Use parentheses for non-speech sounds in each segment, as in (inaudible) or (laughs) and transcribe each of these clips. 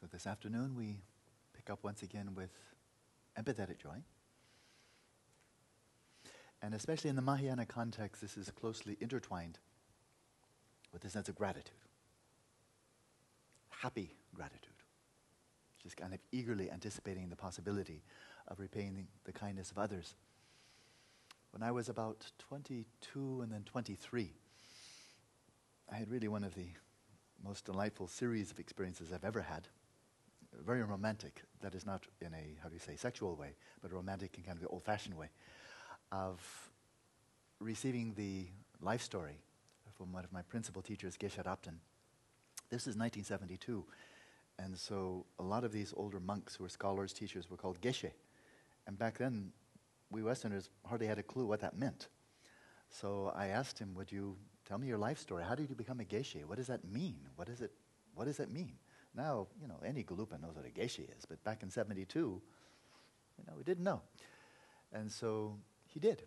So this afternoon we pick up once again with empathetic joy. And especially in the Mahayana context, this is closely intertwined with this sense of gratitude. Happy gratitude. Just kind of eagerly anticipating the possibility of repaying the kindness of others when I was about 22 and then 23, I had really one of the most delightful series of experiences I've ever had. Very romantic, that is not in a, how do you say, sexual way, but romantic in kind of the old fashioned way, of receiving the life story from one of my principal teachers, Geshe Rabten. This is 1972, and so a lot of these older monks who were scholars, teachers, were called Geshe. And back then, we Westerners hardly had a clue what that meant. So I asked him, Would you tell me your life story? How did you become a geshe? What does that mean? What, is it, what does that mean? Now, you know, any Gelugpa knows what a geshe is, but back in 72, you know, we didn't know. And so he did.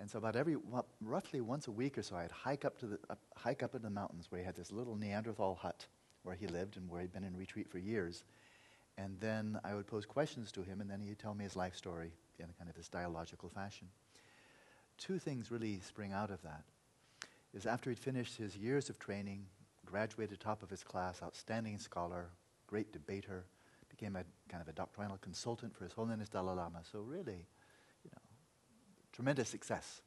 And so about every, well, roughly once a week or so, I'd hike up, to the, uh, hike up in the mountains where he had this little Neanderthal hut where he lived and where he'd been in retreat for years. And then I would pose questions to him, and then he'd tell me his life story in kind of this dialogical fashion. Two things really spring out of that. Is after he'd finished his years of training, graduated top of his class, outstanding scholar, great debater, became a kind of a doctrinal consultant for His Holiness Dalai Lama. So really, you know, tremendous success.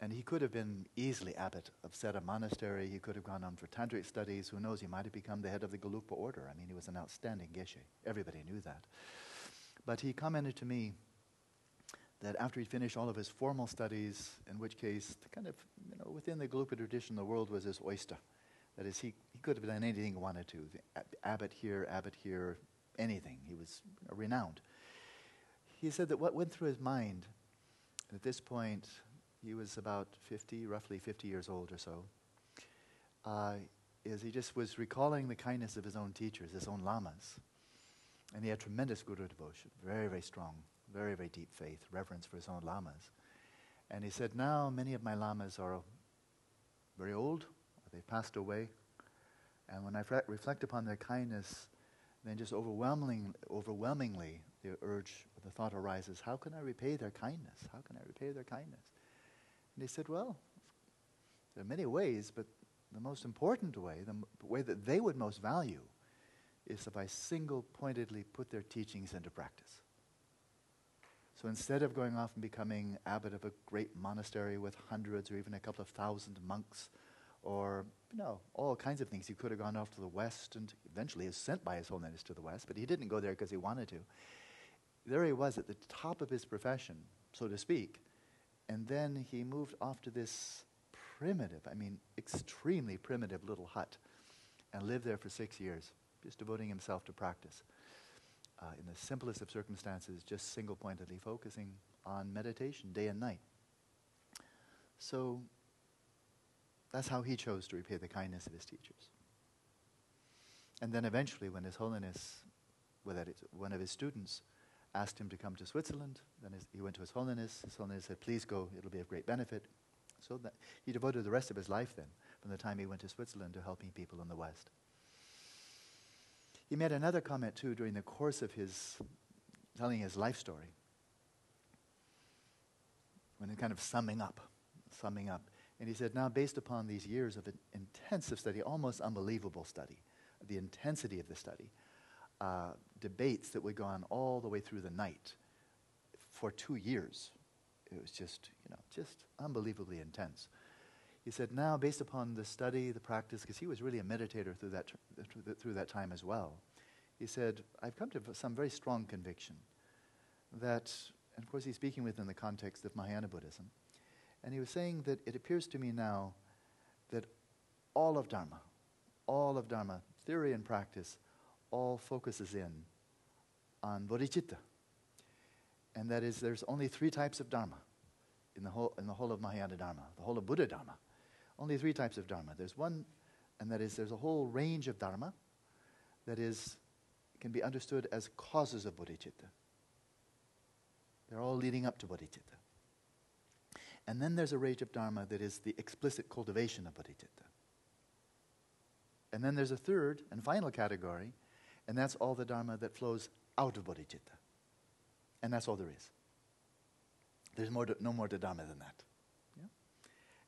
And he could have been easily abbot of Sera Monastery. He could have gone on for tantric studies. Who knows? He might have become the head of the Gelugpa order. I mean, he was an outstanding geshe. Everybody knew that. But he commented to me that after he finished all of his formal studies, in which case, kind of, you know, within the Gelugpa tradition, the world was his oyster. That is, he, he could have done anything he wanted to. Abbot here, abbot here, anything. He was renowned. He said that what went through his mind at this point, he was about 50, roughly 50 years old or so, uh, is he just was recalling the kindness of his own teachers, his own lamas. And he had tremendous guru devotion, very, very strong, very, very deep faith, reverence for his own lamas. And he said, now many of my lamas are very old, they've passed away. And when I fre- reflect upon their kindness, then just overwhelmingly, overwhelmingly, the urge, the thought arises, how can I repay their kindness? How can I repay their kindness? And he said, well, there are many ways, but the most important way, the m- way that they would most value, is if I single pointedly put their teachings into practice. So instead of going off and becoming abbot of a great monastery with hundreds or even a couple of thousand monks, or you know, all kinds of things, he could have gone off to the west and eventually is sent by His Holiness to the west, but he didn't go there because he wanted to. There he was at the top of his profession, so to speak, and then he moved off to this primitive, I mean, extremely primitive little hut and lived there for six years just devoting himself to practice. Uh, in the simplest of circumstances, just single pointedly focusing on meditation day and night. So that's how he chose to repay the kindness of his teachers. And then eventually, when His Holiness, well, one of his students, asked him to come to Switzerland, then his, he went to His Holiness. His Holiness said, Please go, it'll be of great benefit. So that he devoted the rest of his life then, from the time he went to Switzerland, to helping people in the West. He made another comment too during the course of his telling his life story. When he kind of summing up, summing up. And he said, now based upon these years of an intensive study, almost unbelievable study, the intensity of the study, uh, debates that would go on all the way through the night for two years. It was just, you know, just unbelievably intense. He said, now, based upon the study, the practice, because he was really a meditator through that, through that time as well, he said, I've come to some very strong conviction that, and of course, he's speaking within the context of Mahayana Buddhism, and he was saying that it appears to me now that all of Dharma, all of Dharma, theory and practice, all focuses in on bodhicitta. And that is, there's only three types of Dharma in the whole, in the whole of Mahayana Dharma, the whole of Buddha Dharma only three types of Dharma. There's one, and that is there's a whole range of Dharma that is, can be understood as causes of bodhicitta. They're all leading up to bodhicitta. And then there's a range of Dharma that is the explicit cultivation of bodhicitta. And then there's a third and final category, and that's all the Dharma that flows out of bodhicitta. And that's all there is. There's more no more to Dharma than that. Yeah?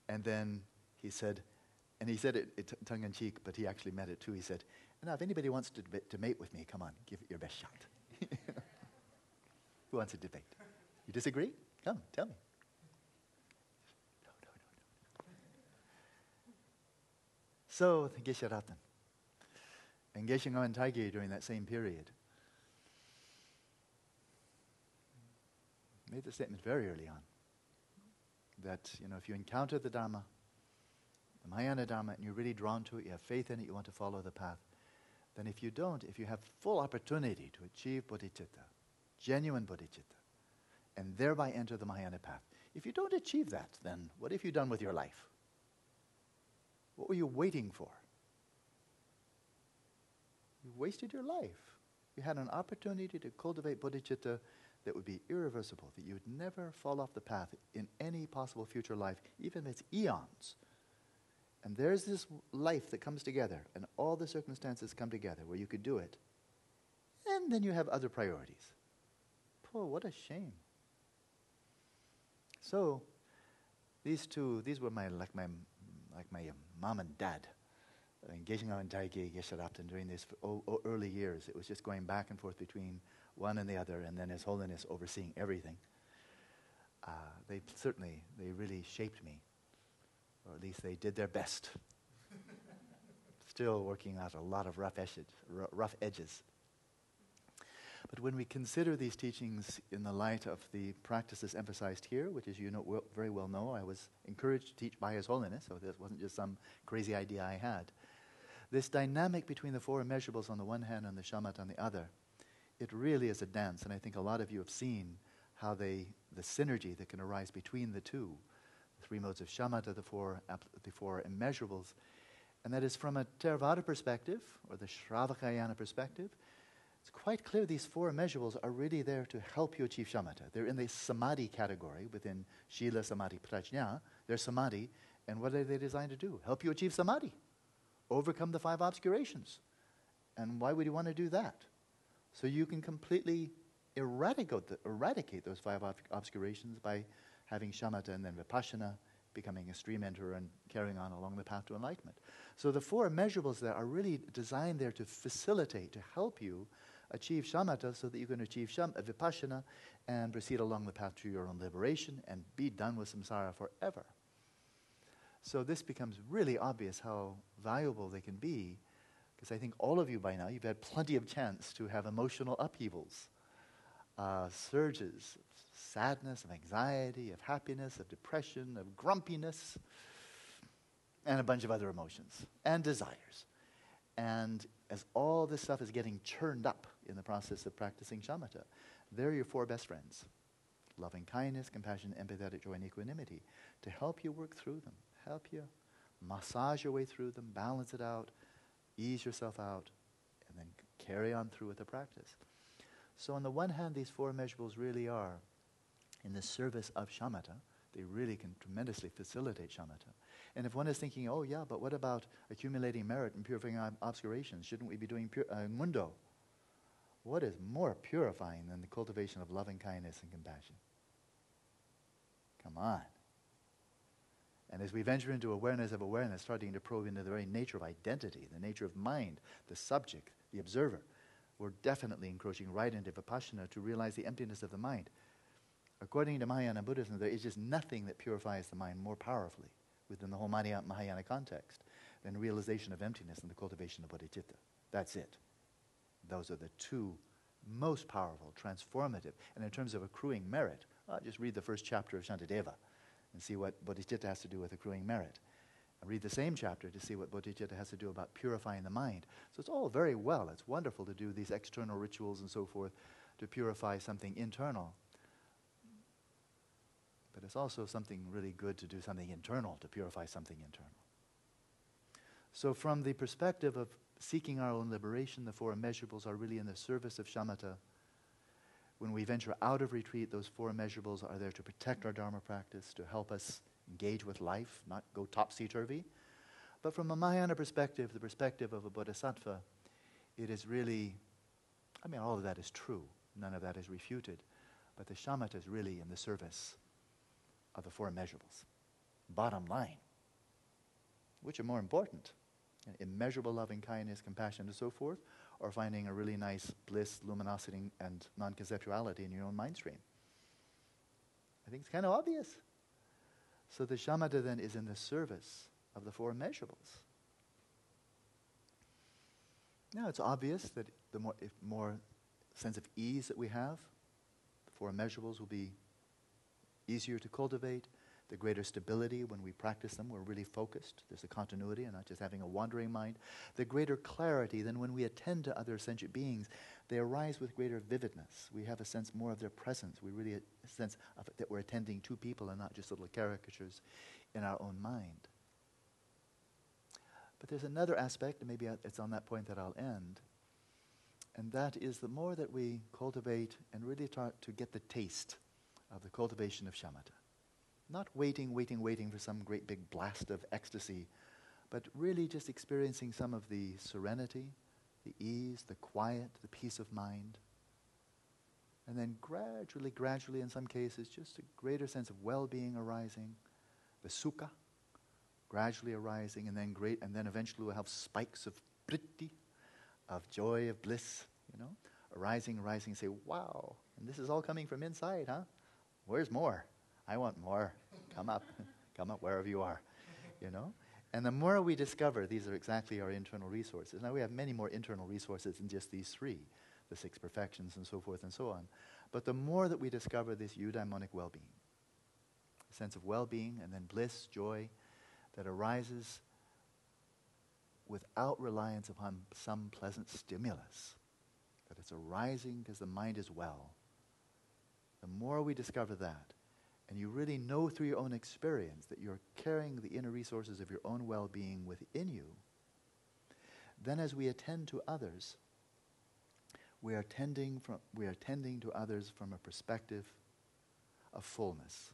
And then he said, and he said it, it tongue in cheek, but he actually meant it too. He said, Now, if anybody wants to, to mate with me, come on, give it your best shot. (laughs) Who wants to debate? You disagree? Come, tell me. No, no, no, no. So, Geshe Rabten. And Geshe Ngawang Dhargyey during that same period made the statement very early on that, you know, if you encounter the Dharma, the Mahayana Dharma, and you're really drawn to it, you have faith in it, you want to follow the path, then if you don't, if you have full opportunity to achieve bodhicitta, genuine bodhicitta, and thereby enter the Mahayana path, if you don't achieve that, then what have you done with your life? What were you waiting for? You wasted your life. You had an opportunity to cultivate bodhicitta that would be irreversible, that you would never fall off the path in any possible future life, even if it's eons. And there's this life that comes together, and all the circumstances come together where you could do it. And then you have other priorities. Poor, what a shame. So, these two, these were my like my like my mom and dad, engaging on Dhargyey Geshe Rabten during these early years. It was just going back and forth between one and the other, and then His Holiness overseeing everything. Uh, they certainly, they really shaped me, or at least they did their best. Still working out a lot of rough edges, rough edges. But when we consider these teachings in the light of the practices emphasized here, which as you know, very well know, I was encouraged to teach by His Holiness, so this wasn't just some crazy idea I had. This dynamic between the four immeasurables on the one hand and the shamatha on the other it really is a dance, and I think a lot of you have seen how they, the synergy that can arise between the two, three modes of shamatha, the four, the four immeasurables, and that is from a Theravada perspective, or the Shravakayana perspective, it's quite clear these four immeasurables are really there to help you achieve shamatha. They're in the samadhi category within Shila, Samadhi, Prajna. They're samadhi, and what are they designed to do? Help you achieve samadhi, overcome the five obscurations. And why would you want to do that? So you can completely eradicate, the, eradicate those five ob- obscurations by having shamatha and then vipassana, becoming a stream enterer and carrying on along the path to enlightenment. So the four measurables there are really designed there to facilitate, to help you achieve shamatha so that you can achieve sham- uh, vipassana and proceed along the path to your own liberation and be done with samsara forever. So this becomes really obvious how valuable they can be because I think all of you by now, you've had plenty of chance to have emotional upheavals, uh, surges sadness, of anxiety, of happiness, of depression, of grumpiness, and a bunch of other emotions and desires. And as all this stuff is getting churned up in the process of practicing shamatha, they're your four best friends loving kindness, compassion, empathetic joy, and equanimity to help you work through them, help you massage your way through them, balance it out, ease yourself out, and then carry on through with the practice. So, on the one hand, these four immeasurables really are in the service of shamatha. They really can tremendously facilitate shamatha. And if one is thinking, oh, yeah, but what about accumulating merit and purifying obscurations? Shouldn't we be doing pur- uh, ngöndro? What is more purifying than the cultivation of loving kindness and compassion? Come on. And as we venture into awareness of awareness, starting to probe into the very nature of identity, the nature of mind, the subject, the observer, we're definitely encroaching right into vipassana to realize the emptiness of the mind. According to Mahayana Buddhism, there is just nothing that purifies the mind more powerfully within the whole Mahayana context than realization of emptiness and the cultivation of bodhicitta. That's it. Those are the two most powerful, transformative. And in terms of accruing merit, just read the first chapter of Shantideva and see what bodhicitta has to do with accruing merit. And read the same chapter to see what bodhicitta has to do about purifying the mind. So it's all very well. It's wonderful to do these external rituals and so forth to purify something internal. But it's also something really good to do something internal to purify something internal. So, from the perspective of seeking our own liberation, the four immeasurables are really in the service of shamatha When we venture out of retreat, those four immeasurables are there to protect our Dharma practice, to help us engage with life, not go topsy turvy. But from a Mahayana perspective, the perspective of a bodhisattva, it is really, I mean, all of that is true. None of that is refuted. But the shamatha is really in the service of the four immeasurables. Bottom line. Which are more important? Immeasurable loving kindness, compassion, and so forth, or finding a really nice bliss, luminosity, and non conceptuality in your own mind stream? I think it's kind of obvious. So the shamatha then is in the service of the four immeasurables. Now it's obvious that the more, more sense of ease that we have, the four immeasurables will be easier to cultivate, the greater stability when we practice them. We're really focused. There's a continuity and not just having a wandering mind. The greater clarity than when we attend to other sentient beings. They arise with greater vividness. We have a sense more of their presence. We really a sense of that we're attending to people and not just little caricatures in our own mind. But there's another aspect, and maybe it's on that point that I'll end, and that is the more that we cultivate and really start to get the taste of the cultivation of shamatha. Not waiting, waiting, waiting for some great big blast of ecstasy, but really just experiencing some of the serenity, the ease, the quiet, the peace of mind. And then gradually, gradually, in some cases, just a greater sense of well being arising, the sukha gradually arising, and then great, and then eventually we'll have spikes of priti, of joy, of bliss, you know, arising, arising, say, wow, and this is all coming from inside, huh? Where's more? I want more. Come up. (laughs) Come up wherever you are. You know? And the more we discover, these are exactly our internal resources. Now, we have many more internal resources than just these three the six perfections and so forth and so on. But the more that we discover this eudaimonic well being, a sense of well being and then bliss, joy that arises without reliance upon some pleasant stimulus, that it's arising because the mind is well. The more we discover that, and you really know through your own experience that you're carrying the inner resources of your own well being within you, then as we attend to others, we are tending, from, we are tending to others from a perspective of fullness.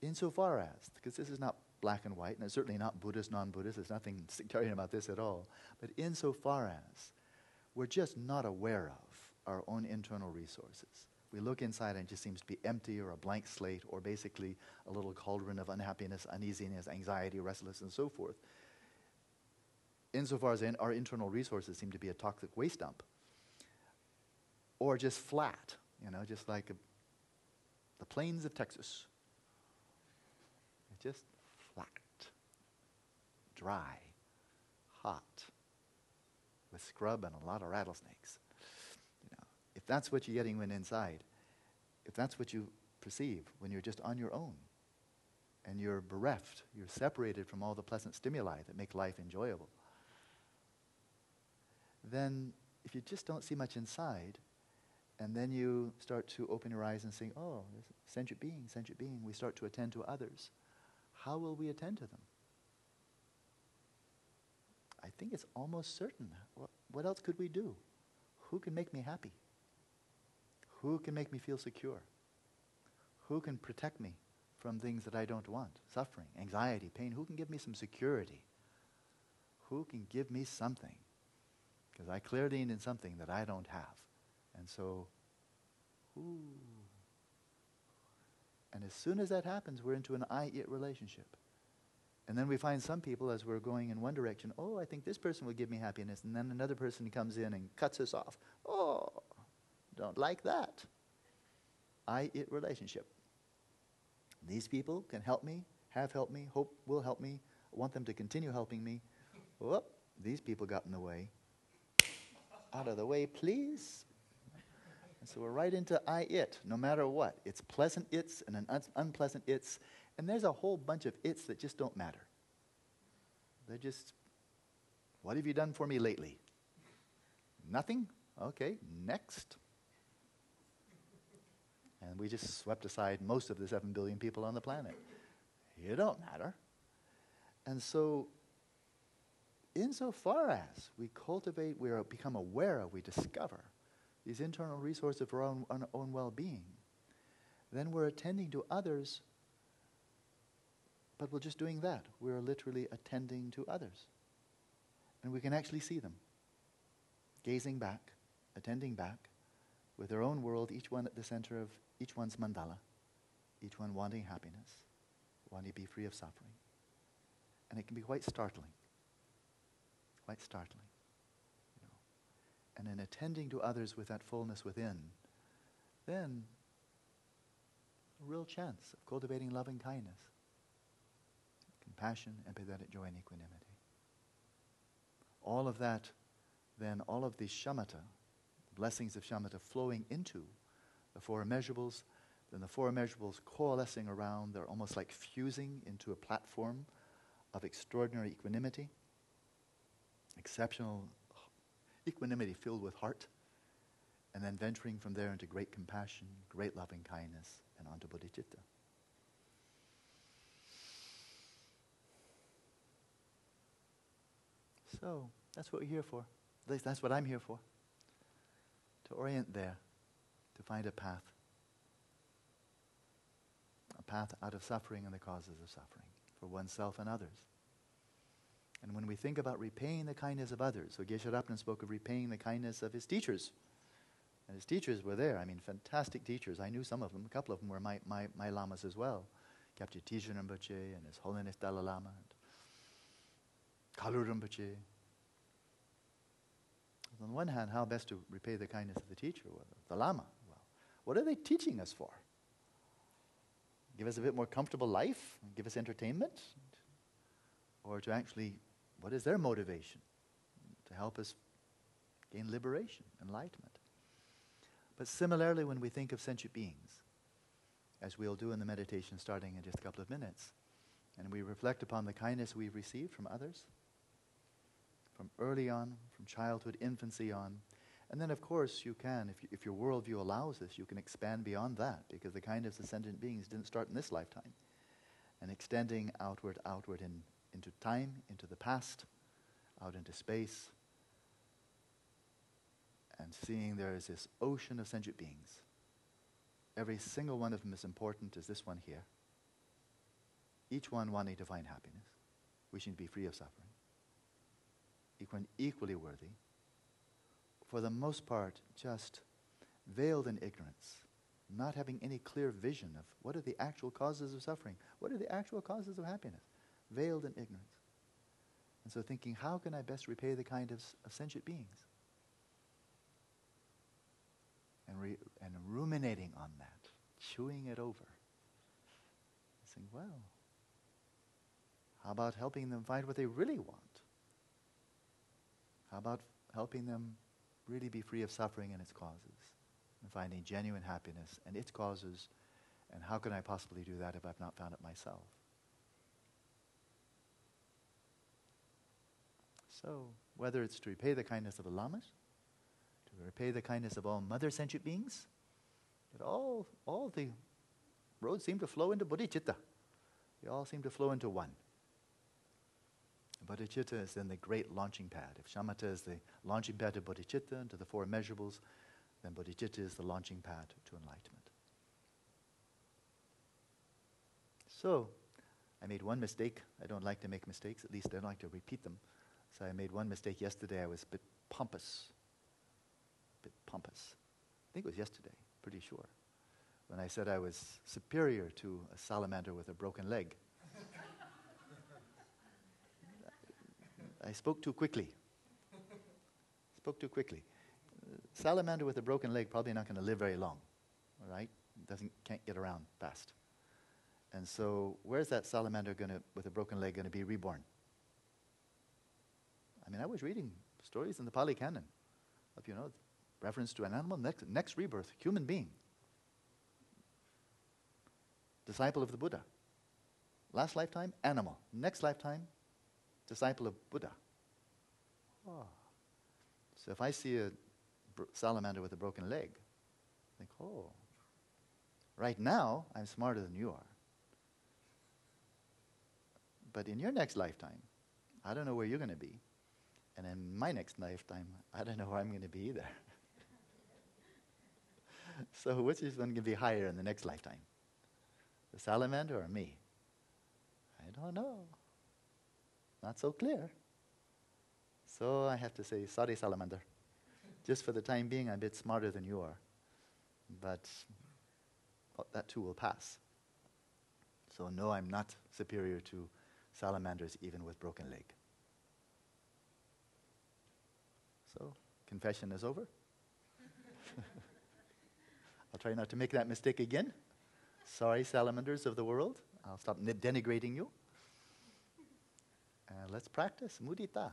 Insofar as, because this is not black and white, and it's certainly not Buddhist, non Buddhist, there's nothing sectarian about this at all, but insofar as we're just not aware of our own internal resources. We look inside and it just seems to be empty or a blank slate or basically a little cauldron of unhappiness, uneasiness, anxiety, restlessness, and so forth. Insofar as in our internal resources seem to be a toxic waste dump or just flat, you know, just like a, the plains of Texas. Just flat, dry, hot, with scrub and a lot of rattlesnakes that's what you're getting when inside, if that's what you perceive when you're just on your own and you're bereft, you're separated from all the pleasant stimuli that make life enjoyable, then if you just don't see much inside, and then you start to open your eyes and say, oh, sentient being, sentient being, we start to attend to others. How will we attend to them? I think it's almost certain. What, what else could we do? Who can make me happy? Who can make me feel secure? Who can protect me from things that I don't want? Suffering, anxiety, pain. Who can give me some security? Who can give me something? Because I clearly need something that I don't have. And so, ooh. And as soon as that happens, we're into an I it relationship. And then we find some people, as we're going in one direction, oh, I think this person will give me happiness. And then another person comes in and cuts us off. Oh, don't like that. I it relationship. These people can help me, have helped me, hope will help me, I want them to continue helping me. Whoop, these people got in the way. Out of the way, please. And so we're right into I it, no matter what. It's pleasant its and an un- unpleasant its. And there's a whole bunch of its that just don't matter. They're just, what have you done for me lately? Nothing? Okay, next. And we just swept aside most of the 7 billion people on the planet. You don't matter. And so, insofar as we cultivate, we become aware of, we discover these internal resources of our own, our own well being, then we're attending to others, but we're just doing that. We're literally attending to others. And we can actually see them, gazing back, attending back, with their own world, each one at the center of each one's mandala, each one wanting happiness, wanting to be free of suffering. And it can be quite startling. Quite startling. You know. And in attending to others with that fullness within, then a real chance of cultivating loving kindness, compassion, empathetic joy, and equanimity. All of that, then, all of these shamatha, blessings of shamatha flowing into the four immeasurables, then the four immeasurables coalescing around, they're almost like fusing into a platform of extraordinary equanimity, exceptional equanimity filled with heart, and then venturing from there into great compassion, great loving kindness, and onto bodhicitta. So, that's what we're here for. At least that's what I'm here for. To orient there, to find a path. A path out of suffering and the causes of suffering for oneself and others. And when we think about repaying the kindness of others, so Geshe Rabten spoke of repaying the kindness of his teachers. And his teachers were there. I mean, fantastic teachers. I knew some of them. A couple of them were my, my, my lamas as well. Kyabje Trijang Rinpoche and His Holiness Dalai Lama and Kalu Rinpoche. On the one hand, how best to repay the kindness of the teacher? The Lama. Well, what are they teaching us for? Give us a bit more comfortable life? Give us entertainment? Or to actually, what is their motivation? To help us gain liberation, enlightenment. But similarly, when we think of sentient beings, as we'll do in the meditation starting in just a couple of minutes, and we reflect upon the kindness we've received from others, from early on, from childhood, infancy on, and then, of course, you can, if, you, if your worldview allows this, you can expand beyond that because the kindness of sentient beings didn't start in this lifetime. And extending outward, outward in, into time, into the past, out into space, and seeing there is this ocean of sentient beings. Every single one of them is important as this one here. Each one wanting find happiness, wishing to be free of suffering. Equally worthy. For the most part, just veiled in ignorance, not having any clear vision of what are the actual causes of suffering, what are the actual causes of happiness, veiled in ignorance. And so thinking, how can I best repay the kind of, of sentient beings? and, re- and ruminating on that, chewing it over. Saying, well, how about helping them find what they really want? How about helping them really be free of suffering and its causes and finding genuine happiness and its causes? And how can I possibly do that if I've not found it myself? So, whether it's to repay the kindness of the lamas, to repay the kindness of all mother sentient beings, that all, all the roads seem to flow into bodhicitta. They all seem to flow into one. Bodhicitta is then the great launching pad. If shamatha is the launching pad to bodhicitta and to the four immeasurables, then bodhicitta is the launching pad to enlightenment. So, I made one mistake. I don't like to make mistakes, at least I don't like to repeat them. So I made one mistake yesterday. I was a bit pompous A bit pompous. I think it was yesterday, pretty sure, when I said I was superior to a salamander with a broken leg. I spoke too quickly. Spoke too quickly. salamander with a broken leg probably not going to live very long, right? Doesn't can't get around fast. And so, where's that salamander going to, with a broken leg, going to be reborn? I mean, I was reading stories in the Pali Canon of you know reference to an animal, next, next rebirth, human being. Disciple of the Buddha. Last lifetime, animal. Next lifetime, disciple of Buddha. Oh. So if I see a salamander with a broken leg, I think, oh, right now I'm smarter than you are. But in your next lifetime, I don't know where you're going to be. And in my next lifetime, I don't know where I'm going to be either. (laughs) so, which is going to be higher in the next lifetime? The salamander or me? I don't know. Not so clear. So I have to say, sorry, salamander. Just for the time being, I'm a bit smarter than you are. But that too will pass. So, no, I'm not superior to salamanders, even with broken leg. So, confession is over. (laughs) I'll try not to make that mistake again. Sorry, salamanders of the world. I'll stop denigrating you. Uh, let's practice mudita.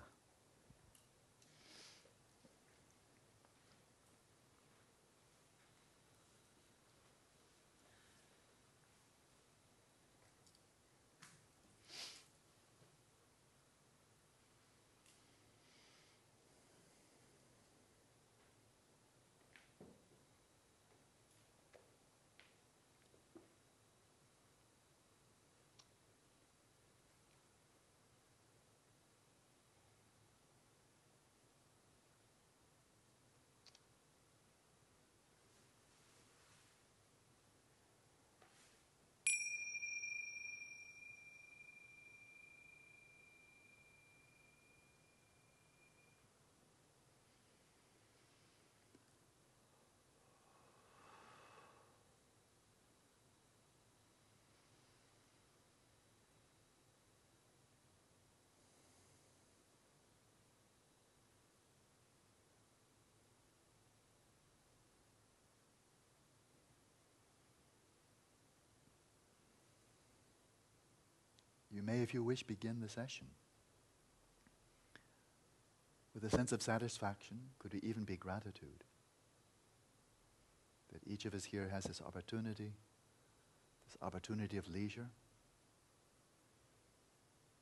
May, if you wish, begin the session. With a sense of satisfaction, could it even be gratitude? That each of us here has this opportunity, this opportunity of leisure,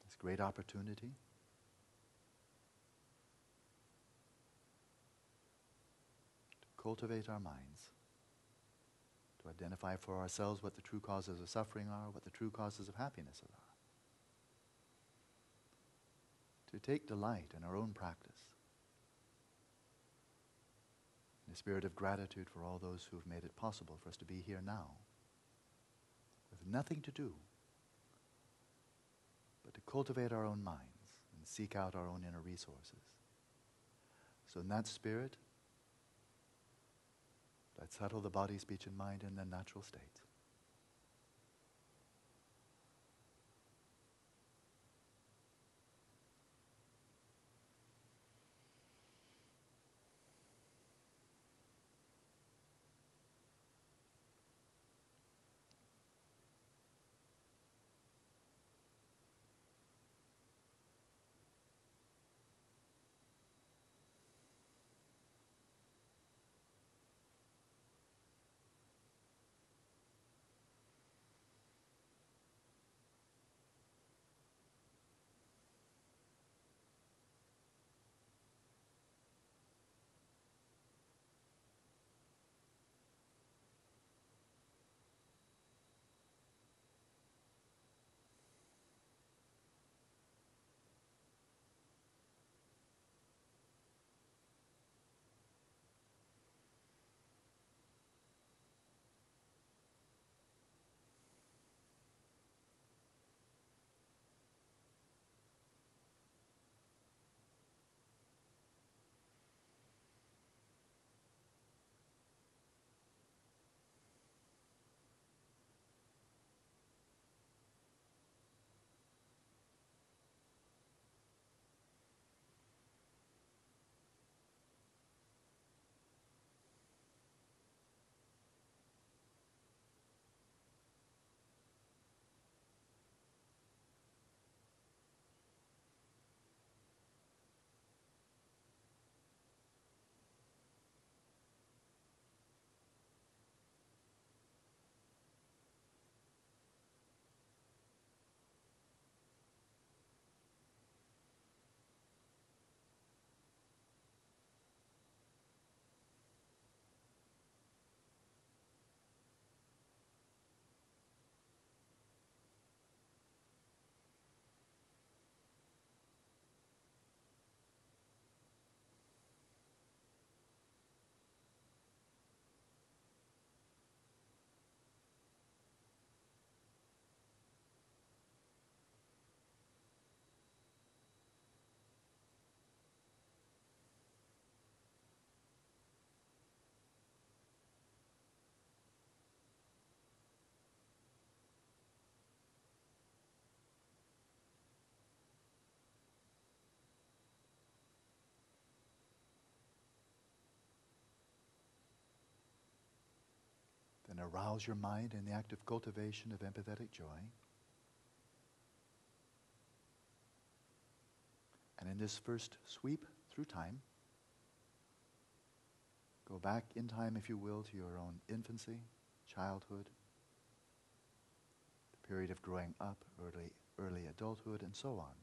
this great opportunity. to Cultivate our minds, to identify for ourselves what the true causes of suffering are, what the true causes of happiness are to take delight in our own practice. In a spirit of gratitude for all those who have made it possible for us to be here now, with nothing to do but to cultivate our own minds and seek out our own inner resources. So, in that spirit, let's settle the body, speech, and mind in their natural states. Arouse your mind in the active cultivation of empathetic joy. And in this first sweep through time, go back in time, if you will, to your own infancy, childhood, the period of growing up, early, early adulthood, and so on.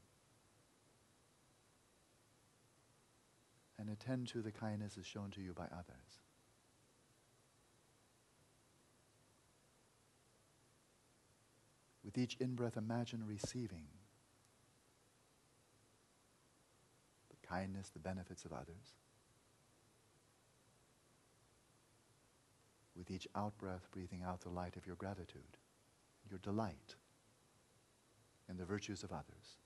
And attend to the kindnesses shown to you by others. With each in breath, imagine receiving the kindness, the benefits of others. With each out breath, breathing out the light of your gratitude, your delight in the virtues of others.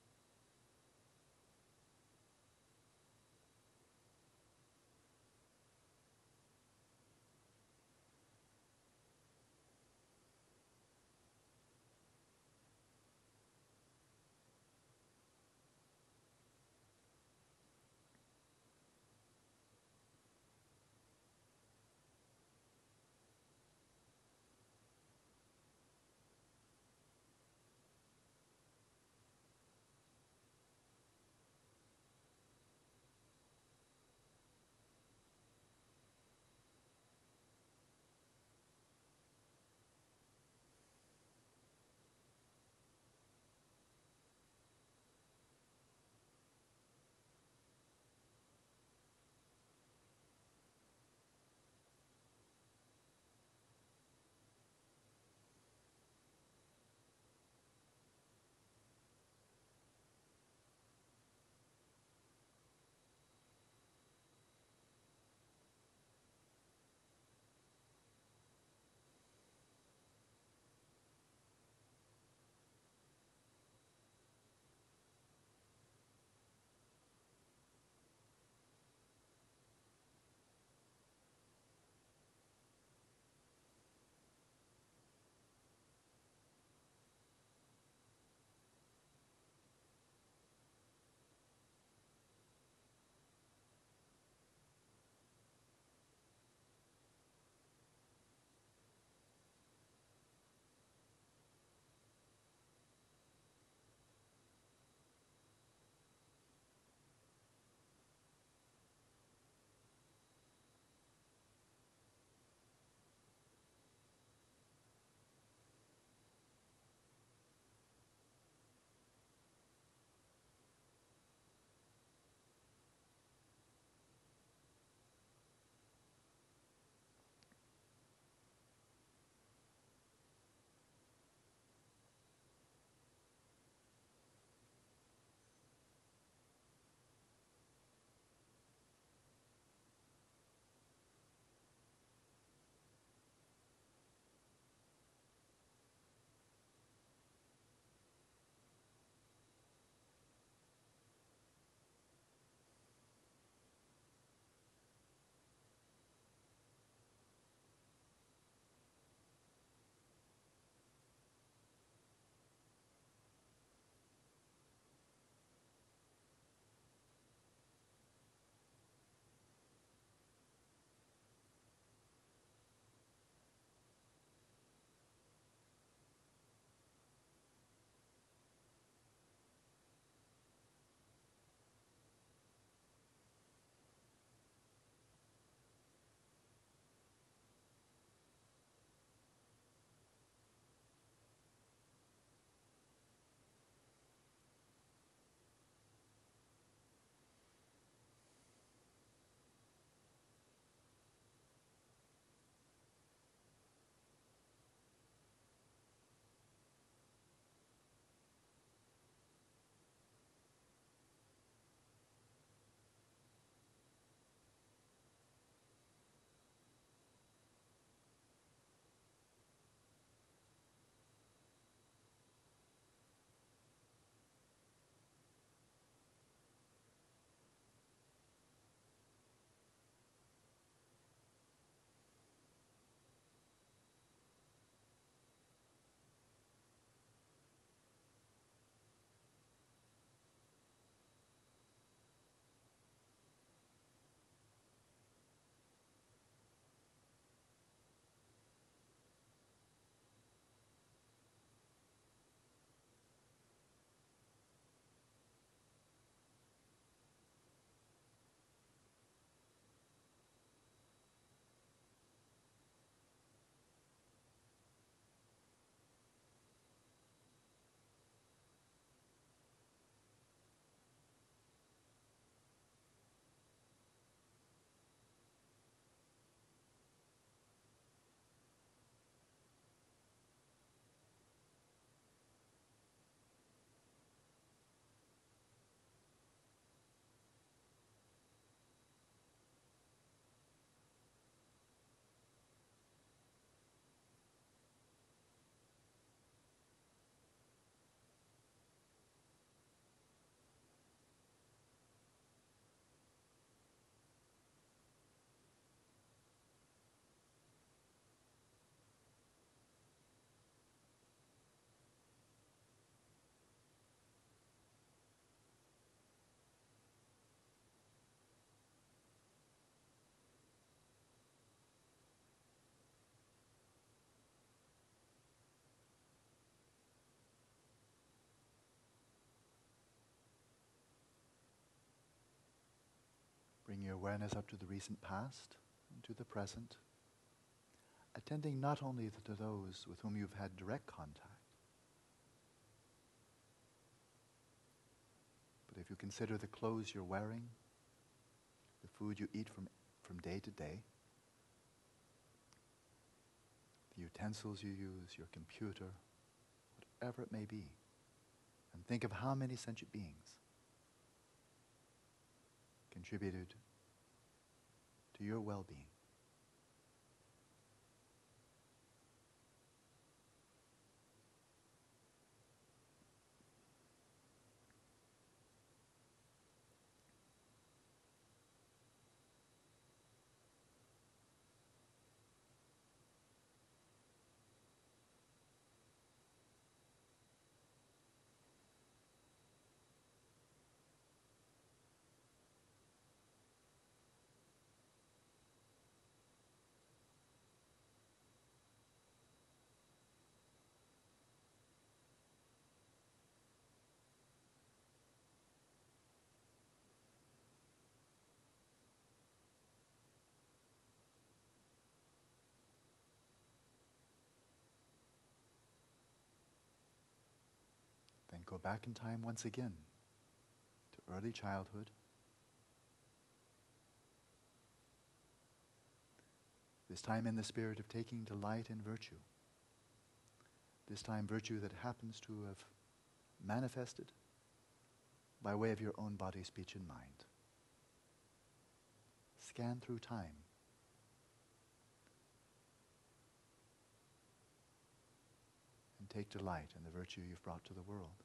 Awareness up to the recent past and to the present, attending not only to those with whom you've had direct contact, but if you consider the clothes you're wearing, the food you eat from, from day to day, the utensils you use, your computer, whatever it may be, and think of how many sentient beings contributed to your well being. Go back in time once again to early childhood. This time in the spirit of taking delight in virtue. This time, virtue that happens to have manifested by way of your own body, speech, and mind. Scan through time. And take delight in the virtue you've brought to the world.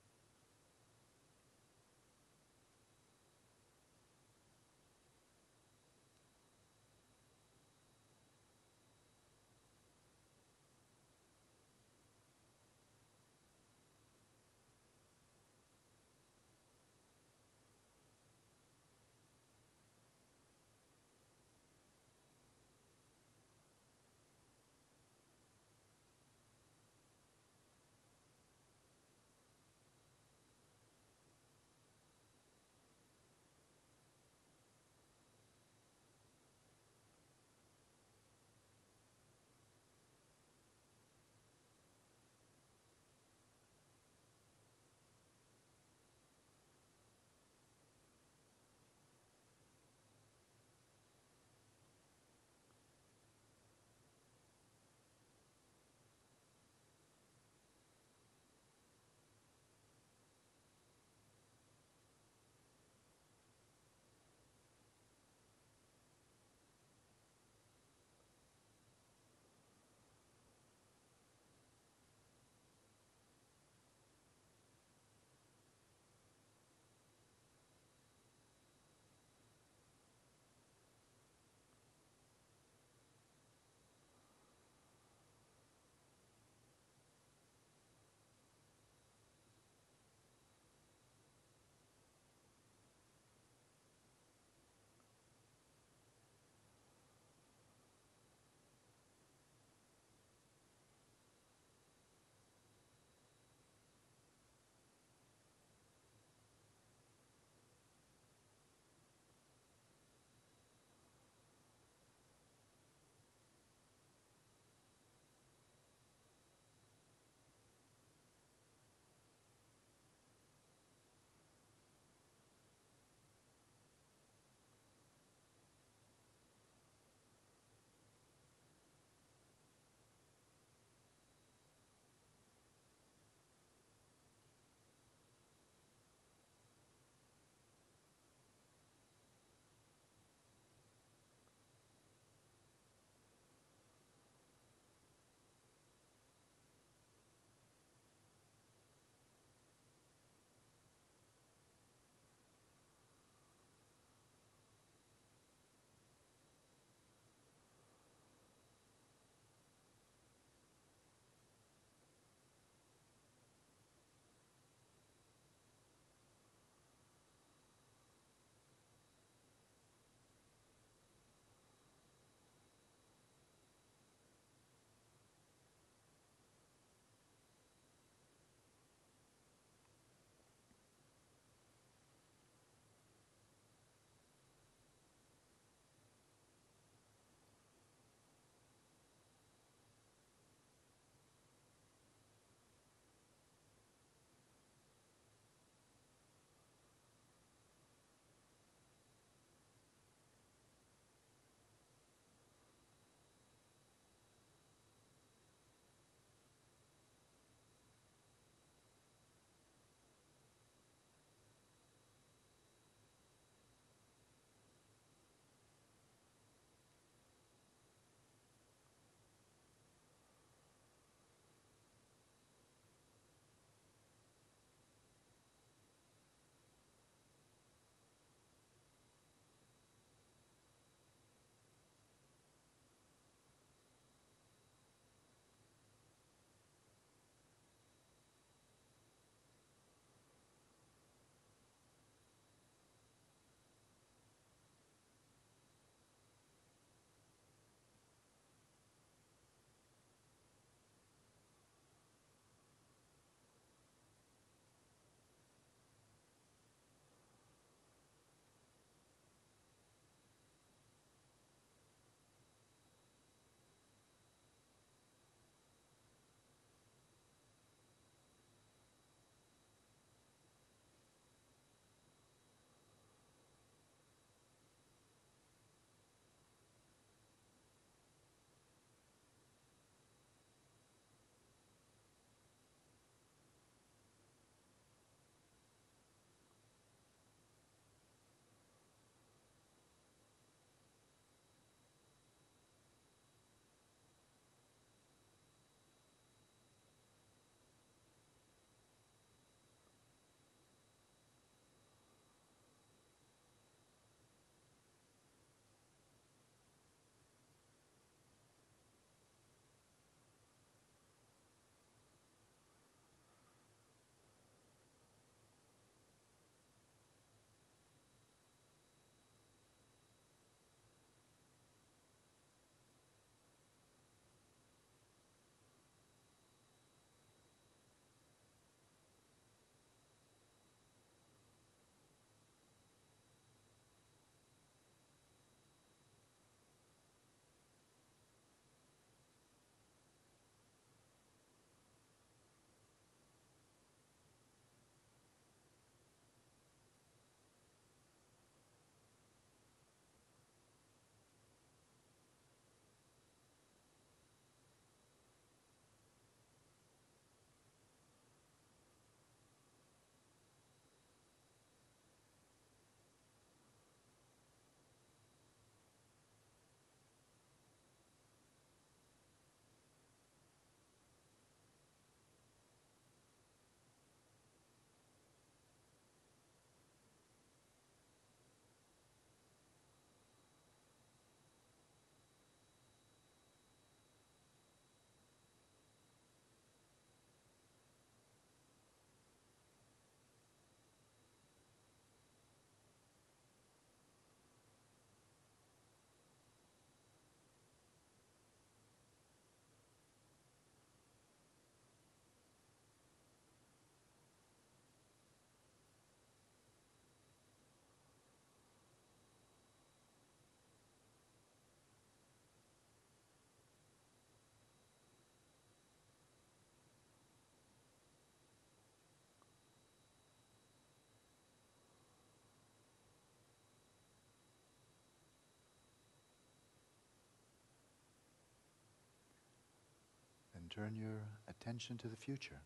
Turn your attention to the future.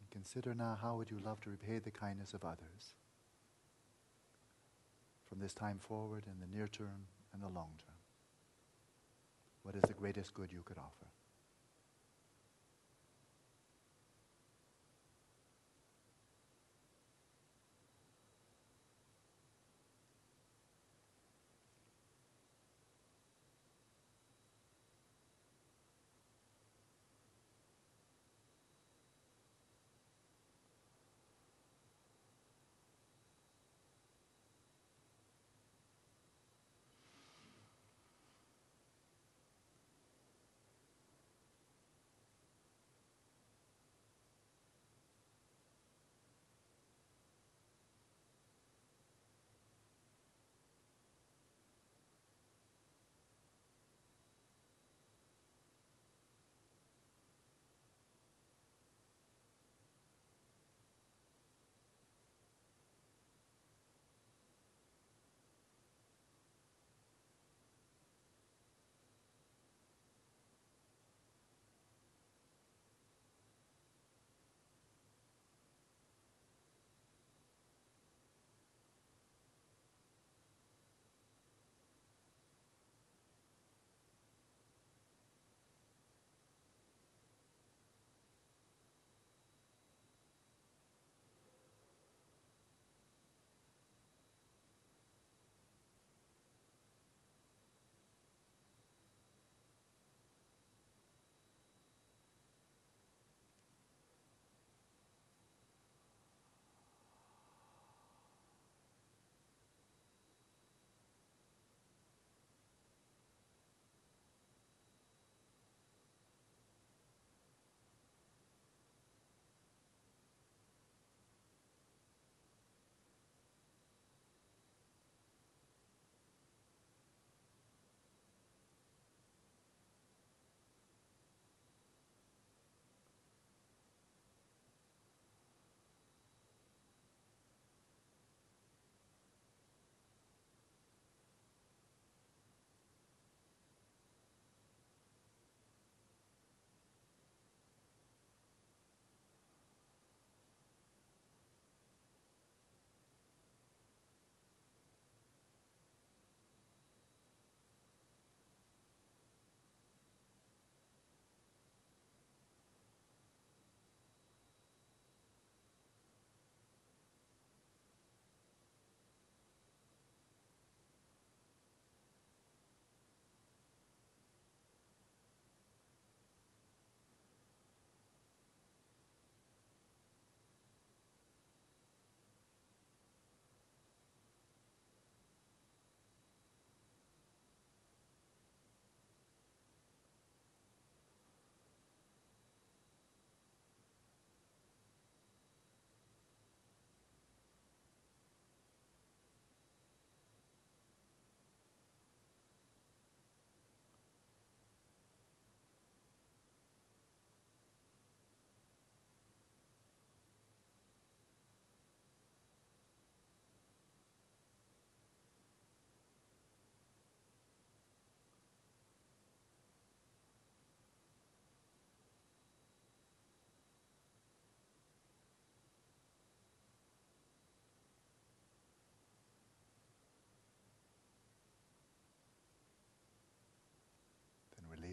And consider now how would you love to repay the kindness of others from this time forward in the near term and the long term. What is the greatest good you could offer?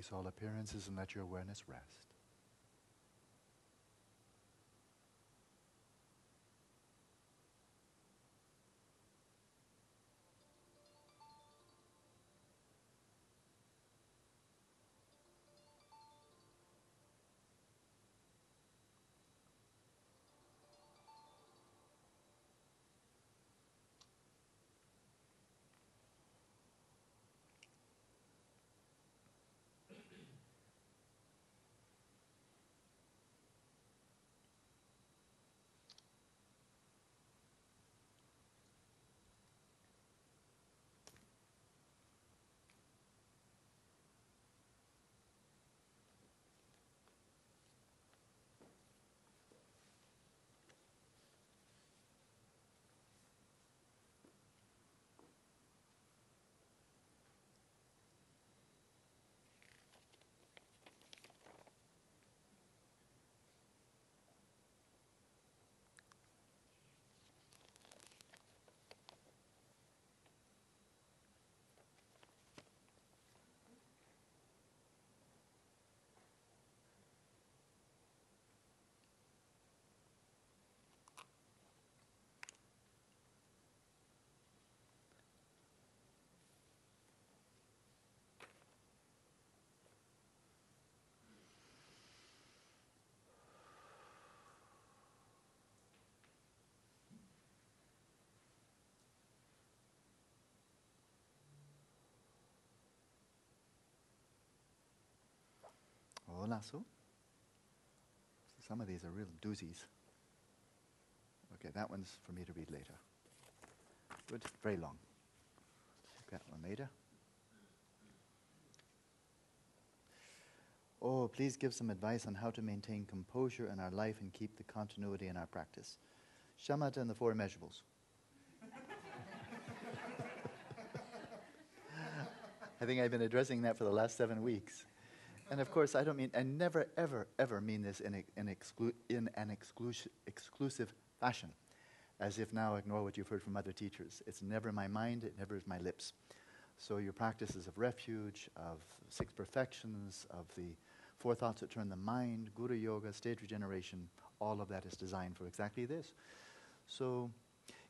Release all appearances and let your awareness rest. Hola, so? Some of these are real doozies. Okay, that one's for me to read later. Good, very long. That one later. Oh, please give some advice on how to maintain composure in our life and keep the continuity in our practice. Shamatha and the Four Immeasurables. (laughs) I think I've been addressing that for the last seven weeks. And of course, I don't mean, I never, ever, ever mean this in, a, in, exclu- in an exclusive, exclusive fashion, as if now ignore what you've heard from other teachers. It's never my mind, it never is my lips. So your practices of refuge, of six perfections, of the four thoughts that turn the mind, Guru Yoga, state regeneration, all of that is designed for exactly this. So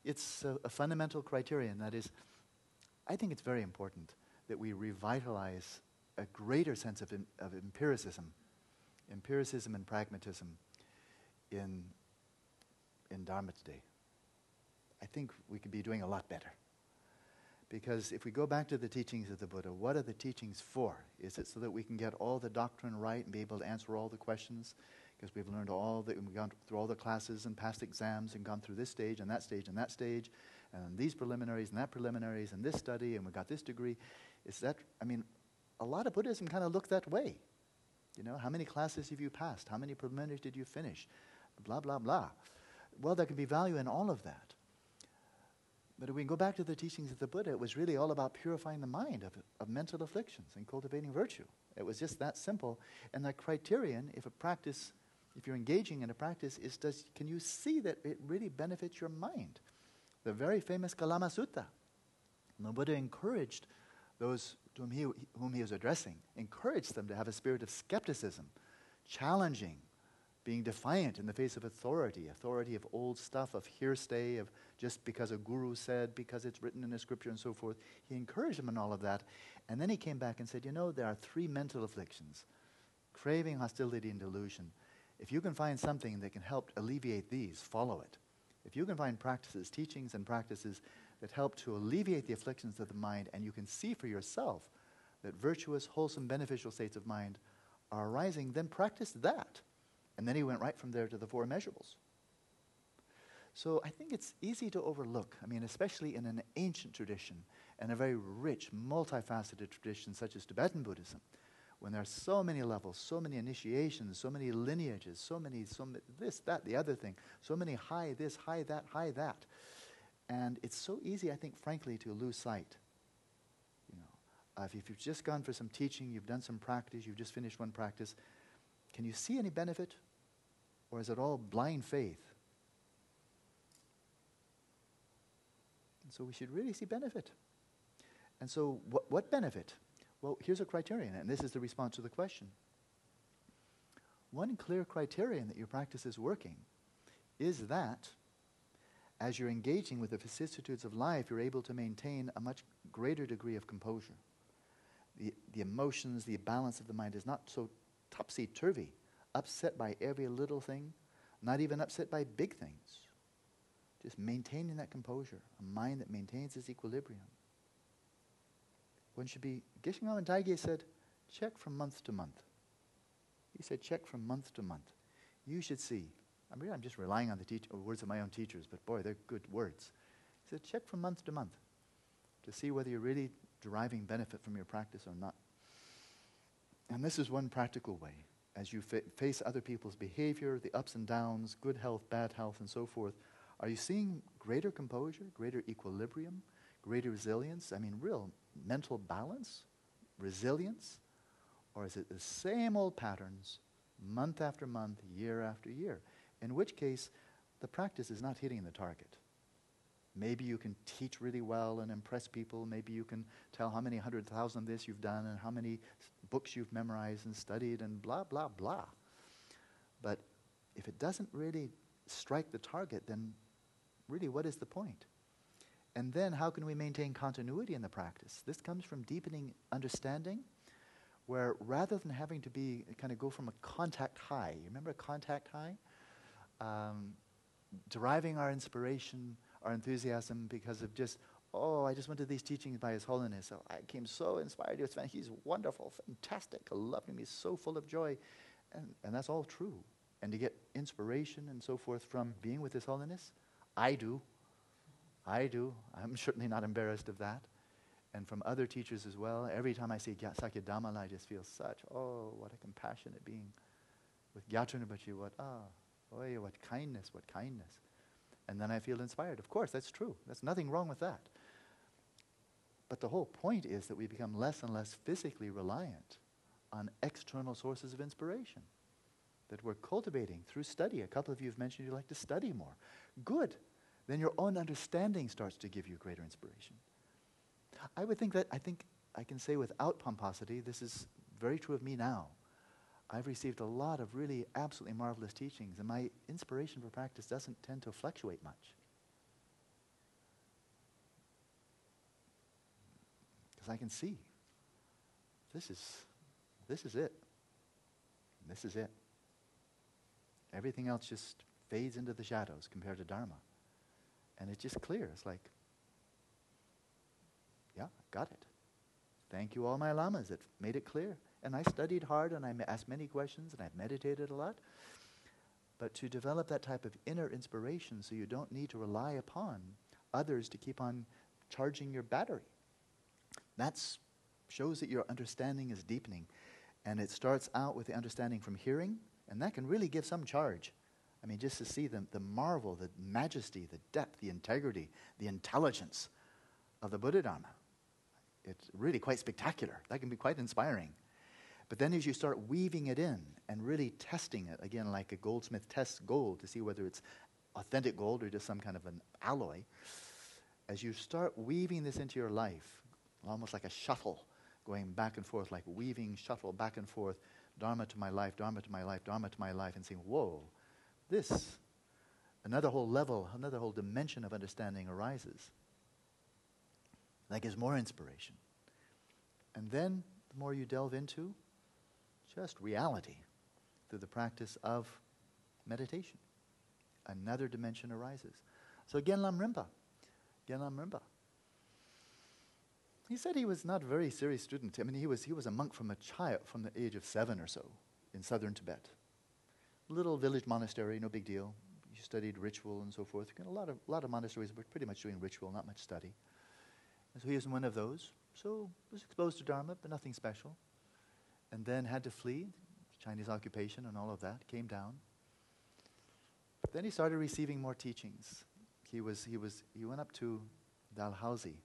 it's a, a fundamental criterion that is, I think it's very important that we revitalize a greater sense of, of empiricism, empiricism and pragmatism in, in Dharma today. I think we could be doing a lot better. Because if we go back to the teachings of the Buddha, what are the teachings for? Is it so that we can get all the doctrine right and be able to answer all the questions? Because we've learned all that, we've gone through all the classes and passed exams and gone through this stage and that stage and that stage, and these preliminaries and that preliminaries and this study, and we got this degree. Is that, I mean, a lot of Buddhism kind of looked that way. You know, how many classes have you passed? How many preliminaries did you finish? Blah, blah, blah. Well, there can be value in all of that. But if we go back to the teachings of the Buddha, it was really all about purifying the mind of, of mental afflictions and cultivating virtue. It was just that simple. And the criterion, if a practice, if you're engaging in a practice, is does, can you see that it really benefits your mind? The very famous Kalama Sutta. the Buddha encouraged those whom he, whom he was addressing, encouraged them to have a spirit of skepticism, challenging, being defiant in the face of authority, authority of old stuff, of hearsay, of just because a guru said, because it's written in the scripture and so forth. He encouraged them in all of that. And then he came back and said, You know, there are three mental afflictions craving, hostility, and delusion. If you can find something that can help alleviate these, follow it. If you can find practices, teachings, and practices that help to alleviate the afflictions of the mind, and you can see for yourself that virtuous, wholesome, beneficial states of mind are arising, then practice that. And then he went right from there to the four immeasurables. So I think it's easy to overlook. I mean, especially in an ancient tradition and a very rich, multifaceted tradition such as Tibetan Buddhism, when there are so many levels, so many initiations, so many lineages, so many, so this, that, the other thing, so many high this, high that, high that. And it's so easy, I think, frankly, to lose sight. You know, uh, if, you've just gone for some teaching, you've done some practice, you've just finished one practice, can you see any benefit? Or is it all blind faith? And so we should really see benefit. And so, what, what benefit? Well, here's a criterion, and this is the response to the question. One clear criterion that your practice is working is that as you're engaging with the vicissitudes of life, you're able to maintain a much greater degree of composure. The, the emotions, the balance of the mind is not so topsy turvy, upset by every little thing, not even upset by big things. Just maintaining that composure, a mind that maintains its equilibrium. One should be, Geshe Ngawang Dhargyey said, check from month to month. He said, check from month to month. You should see I mean, I'm just relying on the teach- words of my own teachers, but boy, they're good words. He said, check from month to month to see whether you're really deriving benefit from your practice or not. And this is one practical way. As you fa- face other people's behavior, the ups and downs, good health, bad health, and so forth, are you seeing greater composure, greater equilibrium, greater resilience? I mean, real mental balance, resilience? Or is it the same old patterns, month after month, year after year? In which case the practice is not hitting the target. Maybe you can teach really well and impress people. Maybe you can tell how many hundred thousand this you've done and how many books you've memorized and studied and blah, blah, blah. But if it doesn't really strike the target, then really what is the point? And then how can we maintain continuity in the practice? This comes from deepening understanding, where rather than having to be kind of go from a contact high, you remember a contact high? Um, deriving our inspiration, our enthusiasm because of just, oh, I just went to these teachings by His Holiness. So I came so inspired. He was, he's wonderful, fantastic, loving me, so full of joy. And, and that's all true. And to get inspiration and so forth from being with His Holiness, I do. I do. I'm (laughs) certainly not embarrassed of that. And from other teachers as well. Every time I see Sakya Dhamma, I just feel such, oh, what a compassionate being. With Gyatso Rinpoche, what, ah, oh, what kindness, what kindness. And then I feel inspired. Of course, that's true. There's nothing wrong with that. But the whole point is that we become less and less physically reliant on external sources of inspiration that we're cultivating through study. A couple of you have mentioned you like to study more. Good. Then your own understanding starts to give you greater inspiration. I would think that, I think I can say without pomposity, this is very true of me now. I've received a lot of really absolutely marvelous teachings, and my inspiration for practice doesn't tend to fluctuate much. Because I can see this is, this is it. This is it. Everything else just fades into the shadows compared to Dharma. And it's just clear. It's like, yeah, got it. Thank you, all my lamas It made it clear. And I studied hard and I asked many questions and I've meditated a lot. But to develop that type of inner inspiration so you don't need to rely upon others to keep on charging your battery. That shows that your understanding is deepening. And it starts out with the understanding from hearing, and that can really give some charge. I mean, just to see the, the marvel, the majesty, the depth, the integrity, the intelligence of the Buddha Dharma. It's really quite spectacular. That can be quite inspiring. But then as you start weaving it in and really testing it, again, like a goldsmith tests gold to see whether it's authentic gold or just some kind of an alloy, as you start weaving this into your life, almost like a shuttle going back and forth, like weaving shuttle back and forth, Dharma to my life, Dharma to my life, Dharma to my life, and saying, whoa, this, another whole level, another whole dimension of understanding arises. That gives more inspiration. And then the more you delve into just reality through the practice of meditation, another dimension arises. So Gen Lamrimpa, Gen Lamrimpa, he said he was not a very serious student. I mean, he was, he was a monk from a child, from the age of seven or so, in southern Tibet. Little village monastery, no big deal. He studied ritual and so forth. A lot of, lot of monasteries were pretty much doing ritual, not much study. And so he was in one of those. So was exposed to Dharma, but nothing special. And then had to flee, Chinese occupation and all of that, came down. But then he started receiving more teachings. He, was, he, was, he went up to Dalhousie.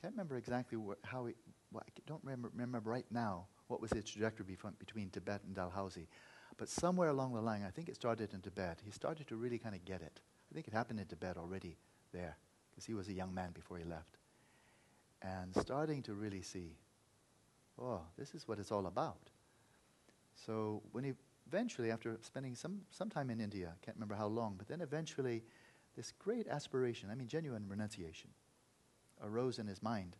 Can't remember exactly wh- how he, well, I don't remember, remember right now what was his trajectory between Tibet and Dalhousie. But somewhere along the line, I think it started in Tibet, he started to really kind of get it. I think it happened in Tibet already there because he was a young man before he left. And starting to really see, oh, this is what it's all about. So when he eventually, after spending some, some time in India, I can't remember how long, but then eventually this great aspiration, I mean genuine renunciation, arose in his mind.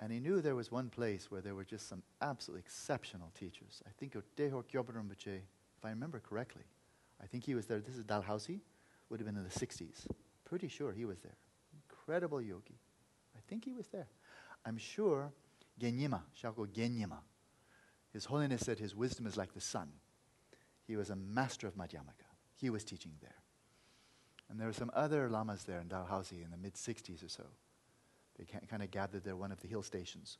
And he knew there was one place where there were just some absolutely exceptional teachers. I think of Dehor Kyobar Rinpoche, if I remember correctly. I think he was there. This is Dalhousie, would have been in the 60s. Pretty sure he was there. Incredible yogi. I think he was there. I'm sure Genyima, Shako Genyima, His Holiness said his wisdom is like the sun. He was a master of Madhyamaka. He was teaching there. And there were some other lamas there in Dalhousie in the mid 60s or so. They kind of gathered there, one of the hill stations.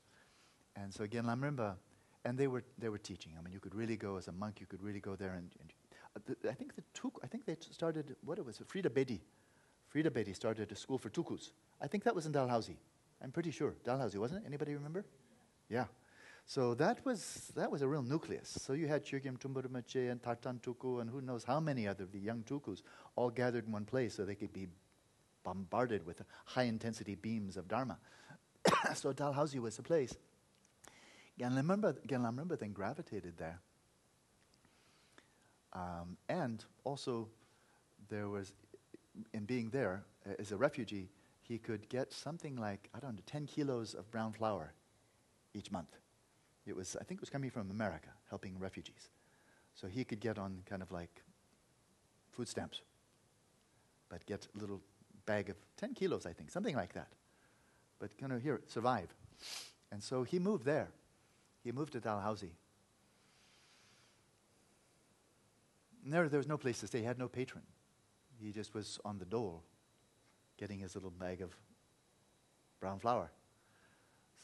And so again, Lamrimpa, and they were, they were teaching. I mean, you could really go as a monk, you could really go there. And, and uh, I think the tuk, I think they started, what it was, Frida Bedi Frida Bedi started a school for tulkus. I think that was in Dalhousie. I'm pretty sure. Dalhousie, wasn't it? Anybody remember? Yeah. So that was, that was a real nucleus. So you had Chögyam Trungpa and Tarthang Tulku and who knows how many other the young tulkus all gathered in one place so they could be bombarded with high intensity beams of Dharma. (coughs) so Dalhousie was the place. Gen Lamrimpa then gravitated there. Um, and also, there was in being there uh, as a refugee, he could get something like, I don't know, 10 kilos of brown flour each month. It was, I think it was coming from America, helping refugees. So he could get on kind of like food stamps, but get a little bag of 10 kilos, I think, something like that. But kind of here, survive. And so he moved there. He moved to Dalhousie. And there, there was no place to stay. He had no patron. He just was on the dole, getting his little bag of brown flour.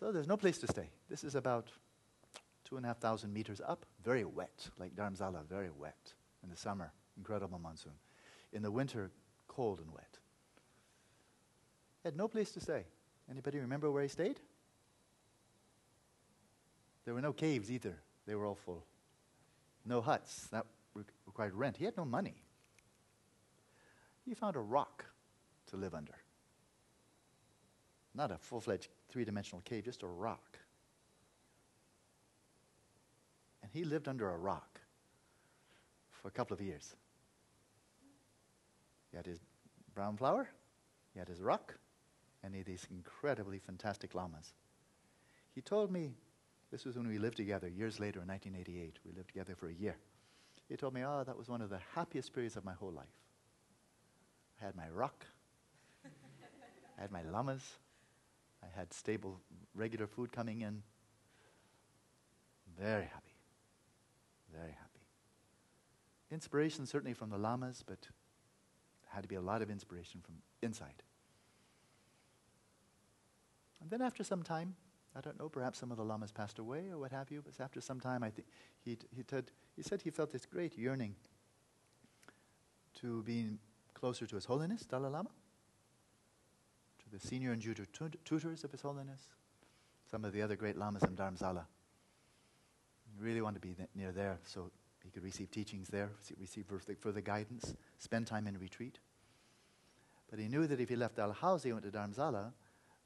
So there's no place to stay. This is about two and a half thousand meters up, very wet, like Dharamsala, very wet in the summer, incredible monsoon. In the winter, cold and wet. He had no place to stay. Anybody remember where he stayed? There were no caves either. They were all full. No huts. That required rent. He had no money. He found a rock to live under. Not a full fledged three dimensional cave, just a rock. And he lived under a rock for a couple of years. He had his brown flour, he had his rock, and he had these incredibly fantastic lamas. He told me, this was when we lived together years later in 1988. We lived together for a year. He told me, oh, that was one of the happiest periods of my whole life. I had my rock, (laughs) I had my lamas, I had stable, regular food coming in. Very happy. Very happy. Inspiration certainly from the lamas, but had to be a lot of inspiration from inside. And then after some time, I don't know, perhaps some of the lamas passed away or what have you, but after some time, I think he, he, he said he felt this great yearning to be closer to His Holiness, Dalai Lama, the senior and junior tutors of His Holiness, some of the other great lamas in Dharamsala. He really wanted to be near there so he could receive teachings there, receive further guidance, spend time in retreat. But he knew that if he left Dalhousie and went to Dharamsala,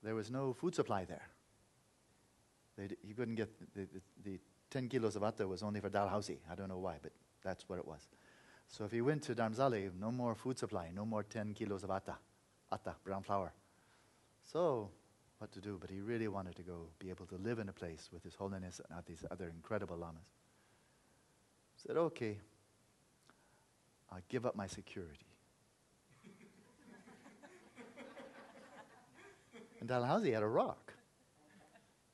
there was no food supply there. They'd, he couldn't get the, the, the, 10 kilos of atta was only for Dalhousie. I don't know why, but that's what it was. So if he went to Dharamsala, no more food supply, no more 10 kilos of atta, atta, brown flour. So what to do? But he really wanted to go be able to live in a place with His Holiness and these other incredible lamas. Said, okay, I'll give up my security. (laughs) and Dalhousie had a rock.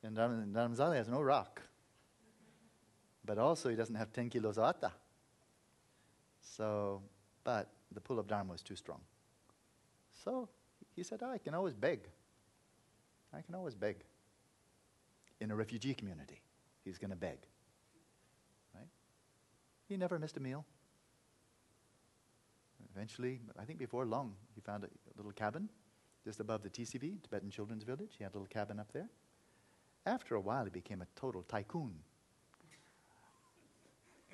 And Dharamsala has no rock. But also, he doesn't have 10 kilos of atta. So, but the pull of Dharma was too strong. So he said, ah, I can always beg. I can always beg. In a refugee community, he's going to beg. Right? He never missed a meal. Eventually, I think before long, he found a little cabin just above the TCV, Tibetan Children's Village. He had a little cabin up there. After a while, he became a total tycoon.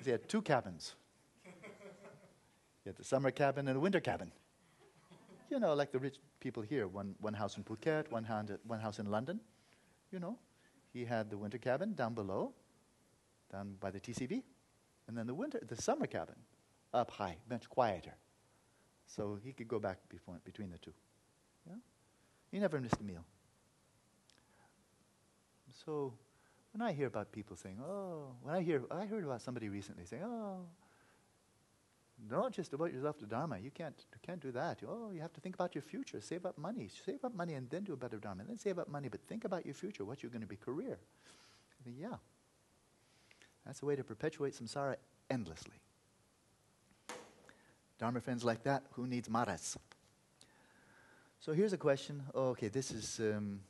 He had two cabins. He had the summer cabin and the winter cabin. You know, like the rich people here one, one house in Phuket, one, hand, one house in London. You know, he had the winter cabin down below, down by the TCV, and then the winter, the summer cabin up high, much quieter. So he could go back before, between the two. Yeah? He never missed a meal. So when I hear about people saying, oh, when I hear, I heard about somebody recently saying, oh, don't just devote yourself to Dharma. You can't, you can't do that. Oh, you have to think about your future. Save up money. Save up money and then do a better Dharma. And then save up money, but think about your future, what you're going to be career. Think, yeah. That's a way to perpetuate samsara endlessly. Dharma friends like that, who needs maras? So here's a question. Oh, okay, this is um,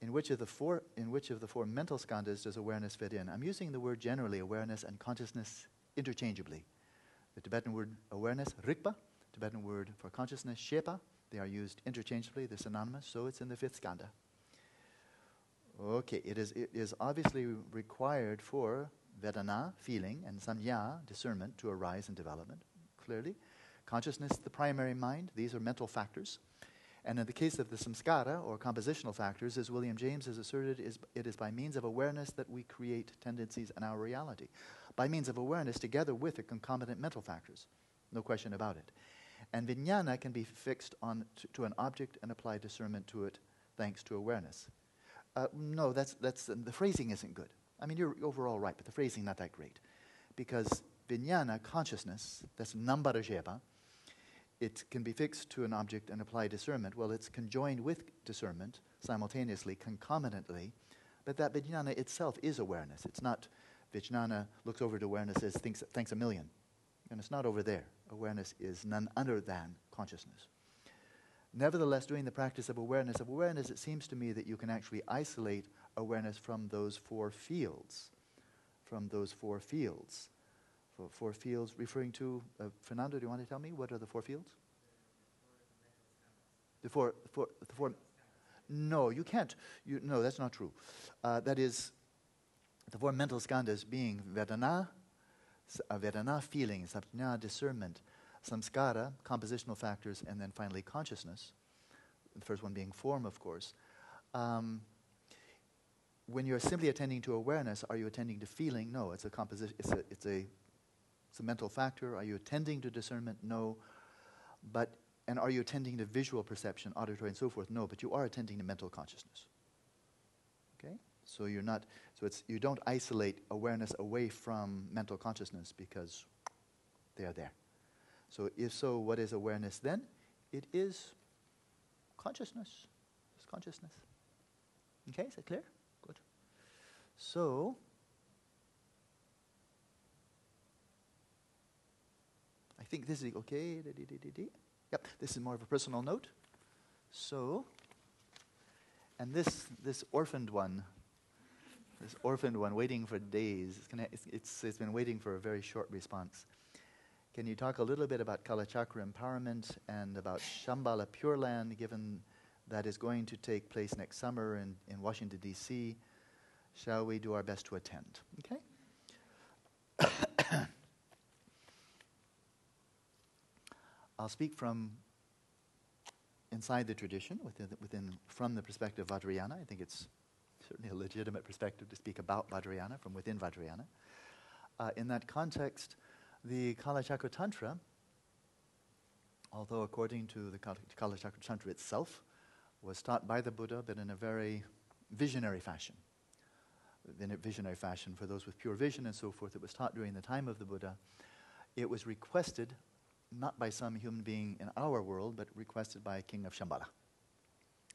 in which of the four in which of the four mental skandhas does awareness fit in? I'm using the word generally, awareness and consciousness interchangeably. The Tibetan word awareness, rikpa, Tibetan word for consciousness, shepa, they are used interchangeably, they're synonymous, so it's in the fifth skandha. Okay, it is, it is obviously required for vedana, feeling, and sanya, discernment, to arise in development, clearly. Consciousness, the primary mind, these are mental factors. And in the case of the samskara, or compositional factors, as William James has asserted, is, it is by means of awareness that we create tendencies in our reality. By means of awareness, together with the concomitant mental factors. No question about it. And vijnana can be fixed on to, to an object and apply discernment to it thanks to awareness. Uh, no, that's, that's, the phrasing isn't good. I mean, you're overall right, but the phrasing not that great. Because vijnana, consciousness, that's nambarajeva, it can be fixed to an object and apply discernment. Well, it's conjoined with discernment simultaneously, concomitantly, but that vijnana itself is awareness. It's not vijnana looks over to awareness says thinks, thanks a million. And it's not over there. Awareness is none other than consciousness. Nevertheless, doing the practice of awareness of awareness, it seems to me that you can actually isolate awareness from those four fields. From those four fields. Four, four fields referring to, uh, Fernando, do you want to tell me what are the four fields? The four, the four, the four. No, you can't. You, no, that's not true. Uh, that is, the four mental skandhas being Vedana, uh, Vedana feeling, Sapna discernment, Samskara, compositional factors, and then finally consciousness. The first one being form, of course. Um, when you're simply attending to awareness, are you attending to feeling? No, it's a composition. It's a, it's a, it's a mental factor. Are you attending to discernment? No. But and are you attending to visual perception, auditory, and so forth? No, but you are attending to mental consciousness. Okay? So you're not, so it's, you don't isolate awareness away from mental consciousness because they are there. So if so, what is awareness then? It is consciousness. It's consciousness. Okay, is that clear? Good. So, I think this is okay. Yep, this is more of a personal note. So, and this, this orphaned one, this orphaned one waiting for days, it's, gonna, it's, it's, it's been waiting for a very short response. Can you talk a little bit about Kalachakra empowerment and about Shambhala Pure Land, given that is going to take place next summer in, in Washington, D.C.? Shall we do our best to attend? Okay? (coughs) I'll speak from inside the tradition, within, within from the perspective of Vajrayana. I think it's certainly a legitimate perspective to speak about Vajrayana from within Vajrayana. Uh, in that context, the Kalachakra Tantra, although according to the Kalachakra Tantra itself, was taught by the Buddha, but in a very visionary fashion. In a visionary fashion, for those with pure vision and so forth, it was taught during the time of the Buddha. It was requested not by some human being in our world, but requested by a King of Shambhala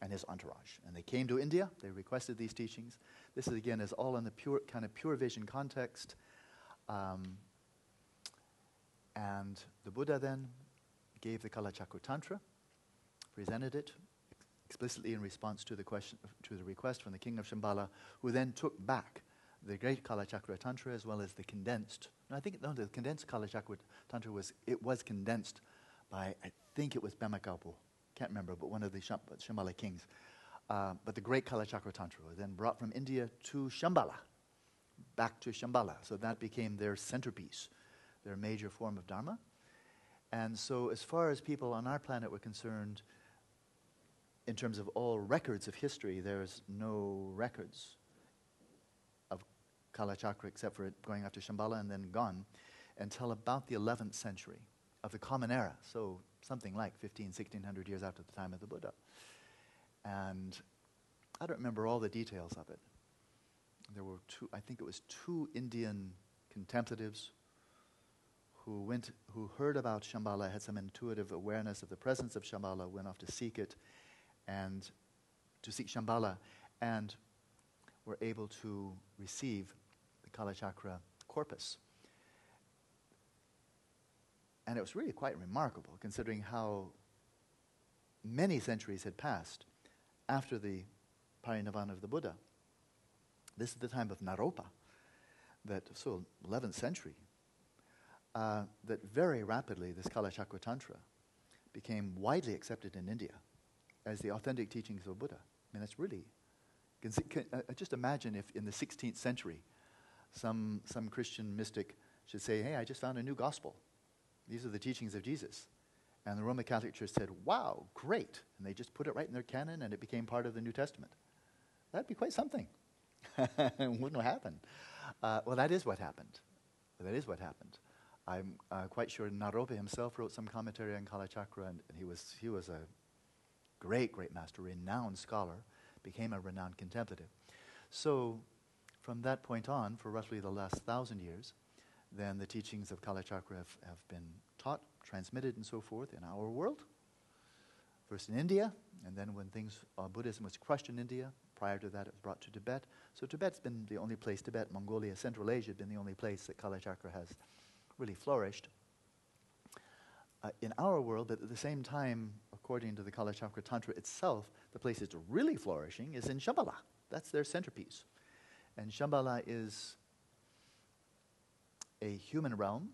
and his entourage. And they came to India, they requested these teachings. This is again is all in the pure kind of pure vision context. Um, and the Buddha then gave the Kalachakra Tantra, presented it explicitly in response to the question to the request from the king of Shambhala, who then took back the great Kalachakra Tantra as well as the condensed. I think no, the condensed Kalachakra Tantra was it was condensed by I think it was Pema Karpo, can't remember, but one of the Shambhala kings. Uh, but the great Kalachakra Tantra was then brought from India to Shambhala, back to Shambhala. So that became their centerpiece, their major form of Dharma. And so, as far as people on our planet were concerned, in terms of all records of history, there's no records of Kalachakra, except for it going after Shambhala and then gone, until about the 11th century of the Common Era. So something like 15, 1600 years after the time of the Buddha. And I don't remember all the details of it. There were two, I think it was two Indian contemplatives who went, who heard about Shambhala, had some intuitive awareness of the presence of Shambhala, went off to seek it, and to seek Shambhala, and were able to receive the Kalachakra corpus. And it was really quite remarkable considering how many centuries had passed after the parinirvana of the Buddha. This is the time of Naropa, that so 11th century, uh, that very rapidly this Kalachakra Tantra became widely accepted in India as the authentic teachings of Buddha. I mean, that's really. Can, can, uh, just imagine if in the 16th century some, some Christian mystic should say, Hey, I just found a new gospel. These are the teachings of Jesus. And the Roman Catholic Church said, Wow, great. And they just put it right in their canon and it became part of the New Testament. That'd be quite something. (laughs) Wouldn't happen. Uh, well, that is what happened. That is what happened. I'm uh, quite sure Naropa himself wrote some commentary on Kalachakra, and, and he, was, he was a great, great master, renowned scholar, became a renowned contemplative. So from that point on, for roughly the last thousand years, then the teachings of Kalachakra have, have been taught, transmitted, and so forth in our world. First in India, and then when things, uh, Buddhism was crushed in India, prior to that it was brought to Tibet. So Tibet's been the only place, Tibet, Mongolia, Central Asia been the only place that Kalachakra has really flourished. uh, in our world, but at the same time, according to the Kalachakra Tantra itself, the place it's really flourishing is in Shambhala. That's their centerpiece. And Shambhala is a human realm.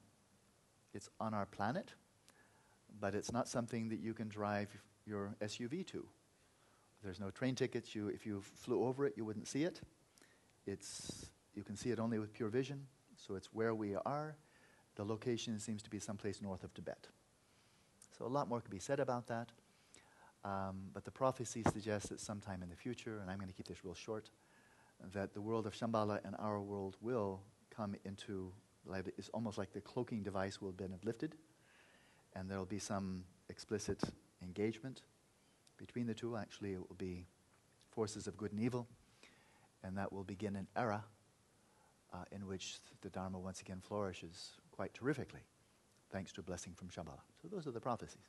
It's on our planet, but it's not something that you can drive your SUV to. There's no train tickets. You, if you flew over it, you wouldn't see it. It's, you can see it only with pure vision, so it's where we are. The location seems to be someplace north of Tibet. So a lot more could be said about that. Um, but the prophecy suggests that sometime in the future, and I'm going to keep this real short, that the world of Shambhala and our world will come into, it's almost like the cloaking device will have been lifted, and there will be some explicit engagement between the two. Actually, it will be forces of good and evil, and that will begin an era uh, in which the Dharma once again flourishes quite terrifically, thanks to a blessing from Shambhala. So those are the prophecies.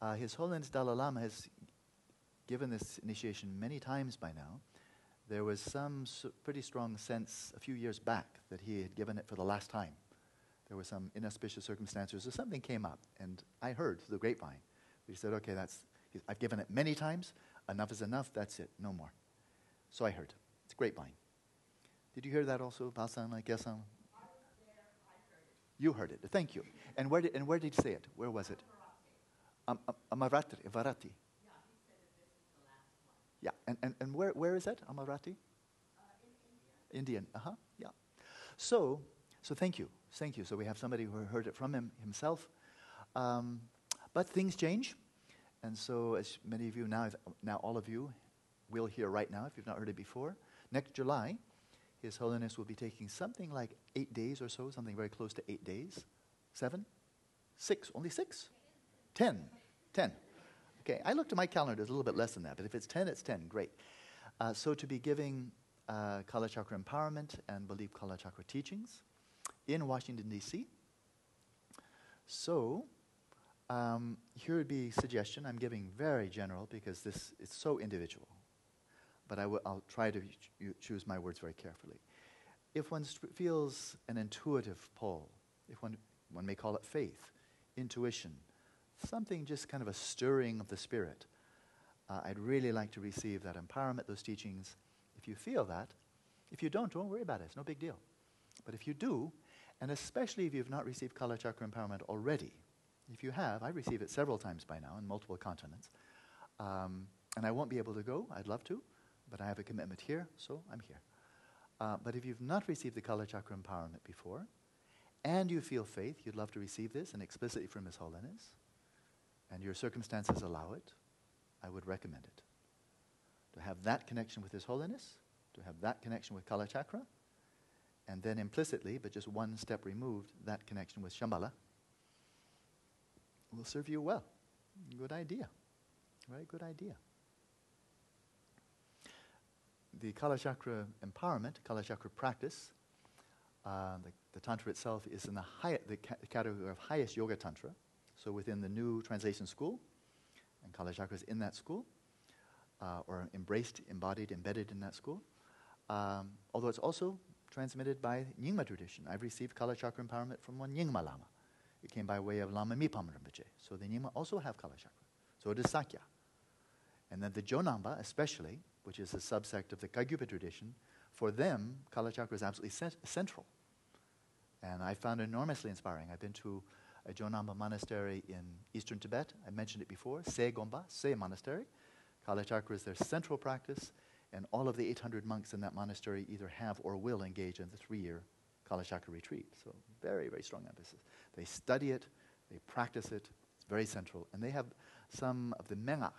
Uh, His Holiness Dalai Lama has given this initiation many times by now. There was some pretty strong sense a few years back that he had given it for the last time. There were some inauspicious circumstances, or something came up, and I heard through the grapevine. He said, "Okay, that's I've given it many times. Enough is enough. That's it. No more." So I heard. It's grapevine. Did you hear that also, Basan? I guess um, you heard it. Thank you. And where did and where did he say it? Where was it? Um. Amaravati. Yeah, and, and, and where, where is that, Amaravati? Uh, Indian. Uh huh. Yeah. So, so thank you, thank you. So we have somebody who heard it from him himself. Um, but things change, and so as many of you now, now all of you, will hear right now if you've not heard it before. Next July, His Holiness will be taking something like eight days or so, something very close to eight days, seven, six, only six, ten, ten. Okay, I looked at my calendar, it's a little bit less than that, but if it's 10, it's 10, great. Uh, so to be giving uh, Kala Chakra empowerment and believe Kala Chakra teachings in Washington, D.C. So um, here would be suggestion. I'm giving very general because this is so individual, but i w- I'll try to ch- choose my words very carefully. If one st- feels an intuitive pull, if one, one may call it faith, intuition, something just kind of a stirring of the spirit. Uh, I'd really like to receive that empowerment, those teachings. If you feel that, if you don't, don't worry about it. It's no big deal. But if you do, and especially if you've not received Kala Chakra empowerment already, if you have, I received it several times by now in multiple continents. Um, and I won't be able to go. I'd love to, but I have a commitment here, so I'm here. Uh, but if you've not received the Kala Chakra empowerment before, and you feel faith, you'd love to receive this and explicitly from His Holiness, and your circumstances allow it, I would recommend it. To have that connection with His Holiness, to have that connection with Kala Chakra, and then implicitly, but just one step removed, that connection with Shambhala will serve you well. Good idea. Very good idea. The Kala Chakra empowerment, Kala Chakra practice, uh, the, the, Tantra itself is in the, high, the ca- category of highest Yoga Tantra. So within the new translation school, and Kala Chakra is in that school, uh, or embraced, embodied, embedded in that school. Um, although it's also transmitted by Nyingma tradition. I've received Kala Chakra empowerment from one Nyingma Lama. It came by way of Lama Mipam Rinpoche. So the Nyingma also have Kala Chakra. So it is Sakya. And then the Jonangpa, especially, which is a subsect of the Kagyupa tradition, for them, Kala Chakra is absolutely cent- central. And I found it enormously inspiring. I've been to a Jonangpa monastery in eastern Tibet. I mentioned it before, Se Gomba, Se Monastery. Kala Chakra is their central practice, and all of the 800 monks in that monastery either have or will engage in the three year Kala Chakra retreat. So, very, very strong emphasis. They study it, they practice it, it's very central. And they have some of the Mengak,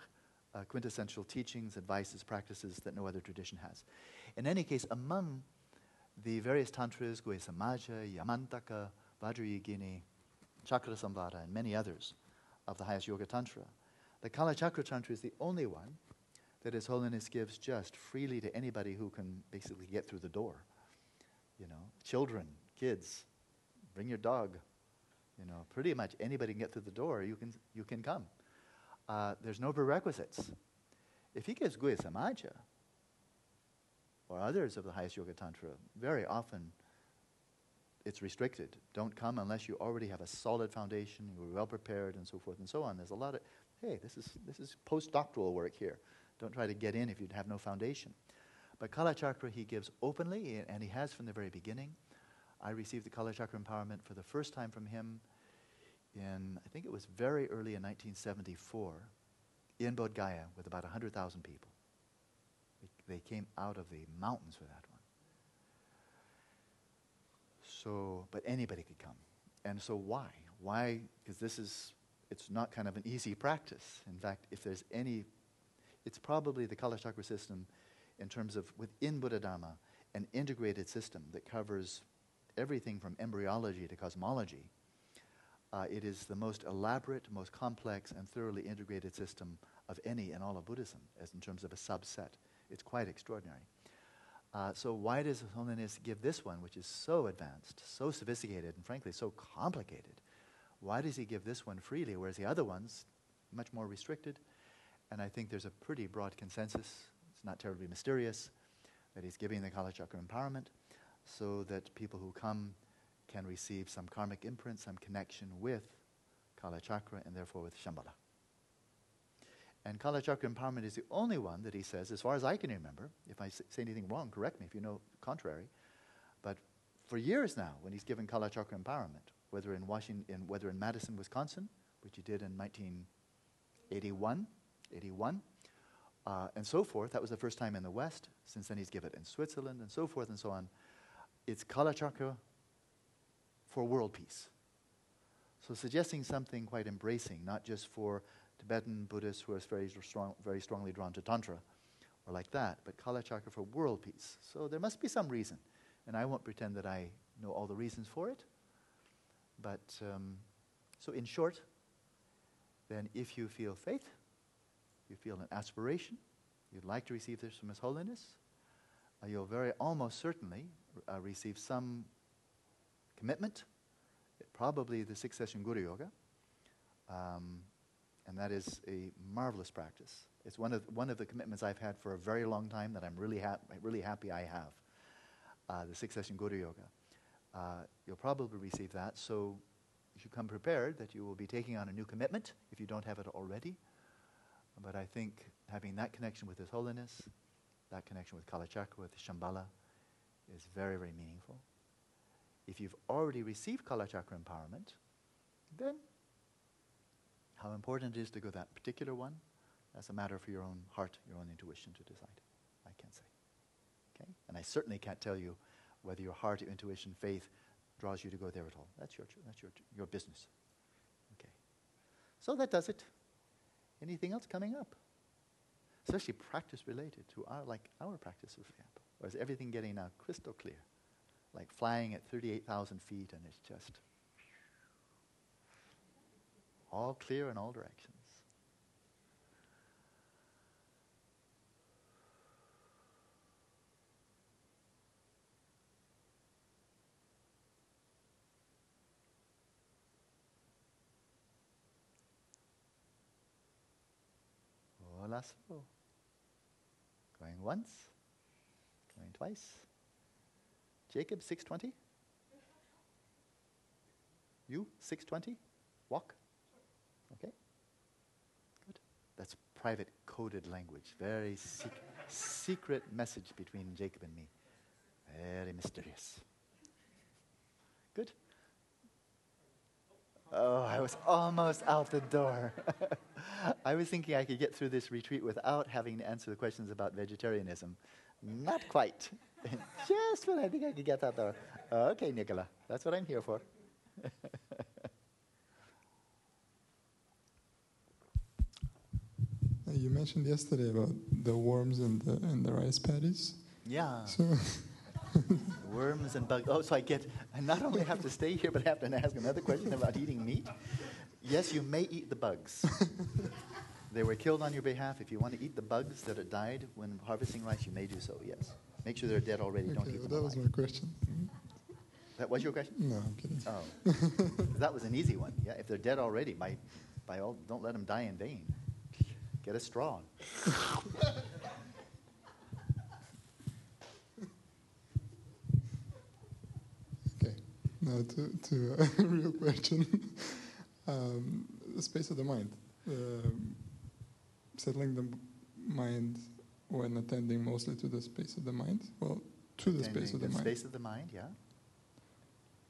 uh, quintessential teachings, advices, practices that no other tradition has. In any case, among the various tantras, Guhya Samaja, Yamantaka, Vajrayogini, Chakra Samvara, and many others of the highest Yoga Tantra. The Kala Chakra Tantra is the only one that His Holiness gives just freely to anybody who can basically get through the door. You know, children, kids, bring your dog. You know, pretty much anybody can get through the door, you can, you can come. Uh, there's no prerequisites. If he gives Guhya Samaja, or others of the highest Yoga Tantra, very often it's restricted. Don't come unless you already have a solid foundation, you're well prepared, and so forth and so on. There's a lot of, hey, this is, this is postdoctoral work here. Don't try to get in if you have no foundation. But Kalachakra he gives openly, and he has from the very beginning. I received the Kalachakra empowerment for the first time from him in, I think it was very early in 1974, in Bodh Gaya with about 100,000 people. They, came out of the mountains for that. So, but anybody could come. And so why? Why? Because this is, it's not kind of an easy practice. In fact, if there's any, it's probably the Kala Kalachakra system in terms of within Buddha Dharma, an integrated system that covers everything from embryology to cosmology. Uh, it is the most elaborate, most complex, and thoroughly integrated system of any in all of Buddhism, as in terms of a subset. It's quite extraordinary. Uh, so why does Holiness give this one, which is so advanced, so sophisticated, and frankly so complicated? Why does he give this one freely, whereas the other ones, much more restricted? And I think there's a pretty broad consensus, it's not terribly mysterious, that he's giving the Kala Chakra empowerment so that people who come can receive some karmic imprint, some connection with Kala Chakra, and therefore with Shambhala. And Kalachakra empowerment is the only one that he says, as far as I can remember, if I say anything wrong, correct me if you know contrary. But for years now, when he's given Kalachakra empowerment, whether in Washington, whether in Madison, Wisconsin, which he did in 1981, 81, uh, and so forth. That was the first time in the West. Since then, he's given it in Switzerland and so forth and so on. It's Kalachakra for world peace. So, suggesting something quite embracing, not just for Tibetan Buddhists who are very, strong, very strongly drawn to Tantra or like that, but Kalachakra for world peace. So there must be some reason. And I won't pretend that I know all the reasons for it. But um, so, in short, then if you feel faith, you feel an aspiration, you'd like to receive this from His Holiness, uh, you'll very almost certainly uh, receive some commitment, probably the six session Guru Yoga. Um, and that is a marvelous practice. It's one of, one of the commitments I've had for a very long time that I'm really, ha- really happy I have. Uh, the six session Guru Yoga. Uh, you'll probably receive that, so you should come prepared that you will be taking on a new commitment if you don't have it already. But I think having that connection with His Holiness, that connection with Kalachakra, with Shambhala, is very, very meaningful. If you've already received Kalachakra empowerment, then how important it is to go that particular one, that's a matter for your own heart, your own intuition to decide. I can't say. Okay? And I certainly can't tell you whether your heart, your intuition, faith draws you to go there at all. That's your, that's your, your business. Okay. So that does it. Anything else coming up? Especially practice related to our, like our practice, for example. Or is everything getting now crystal clear? Like flying at 38,000 feet and it's just all clear in all directions. Last. Going once, going twice. Jacob, 620? You, 620? Walk? Okay? Good. That's private coded language. Very sec- secret message between Jacob and me. Very mysterious. Good? Oh, I was almost out the door. (laughs) I was thinking I could get through this retreat without having to answer the questions about vegetarianism. Not quite. (laughs) Just when I think I could get out there. Okay, Nicola, that's what I'm here for. (laughs) you mentioned yesterday about the worms and the, and the rice paddies. Yeah. So (laughs) worms and bugs. Oh, so I get, I not only have to stay here, but I have to ask another question about eating meat. Yes, you may eat the bugs. (laughs) they were killed on your behalf. If you want to eat the bugs that had died when harvesting rice, you may do so, yes. Make sure they're dead already. Okay, Don't eat them That was my question. That was your question? No, I'm kidding. Oh. (laughs) that was an easy one. Yeah, if they're dead already, by, by all, don't let them die in vain. Get a straw. okay. Now to, to a (laughs) real question. um, the space of the mind. Um, settling the mind when attending mostly to the space of the mind. Well, to the space of the, mind the mind. space of the mind, yeah.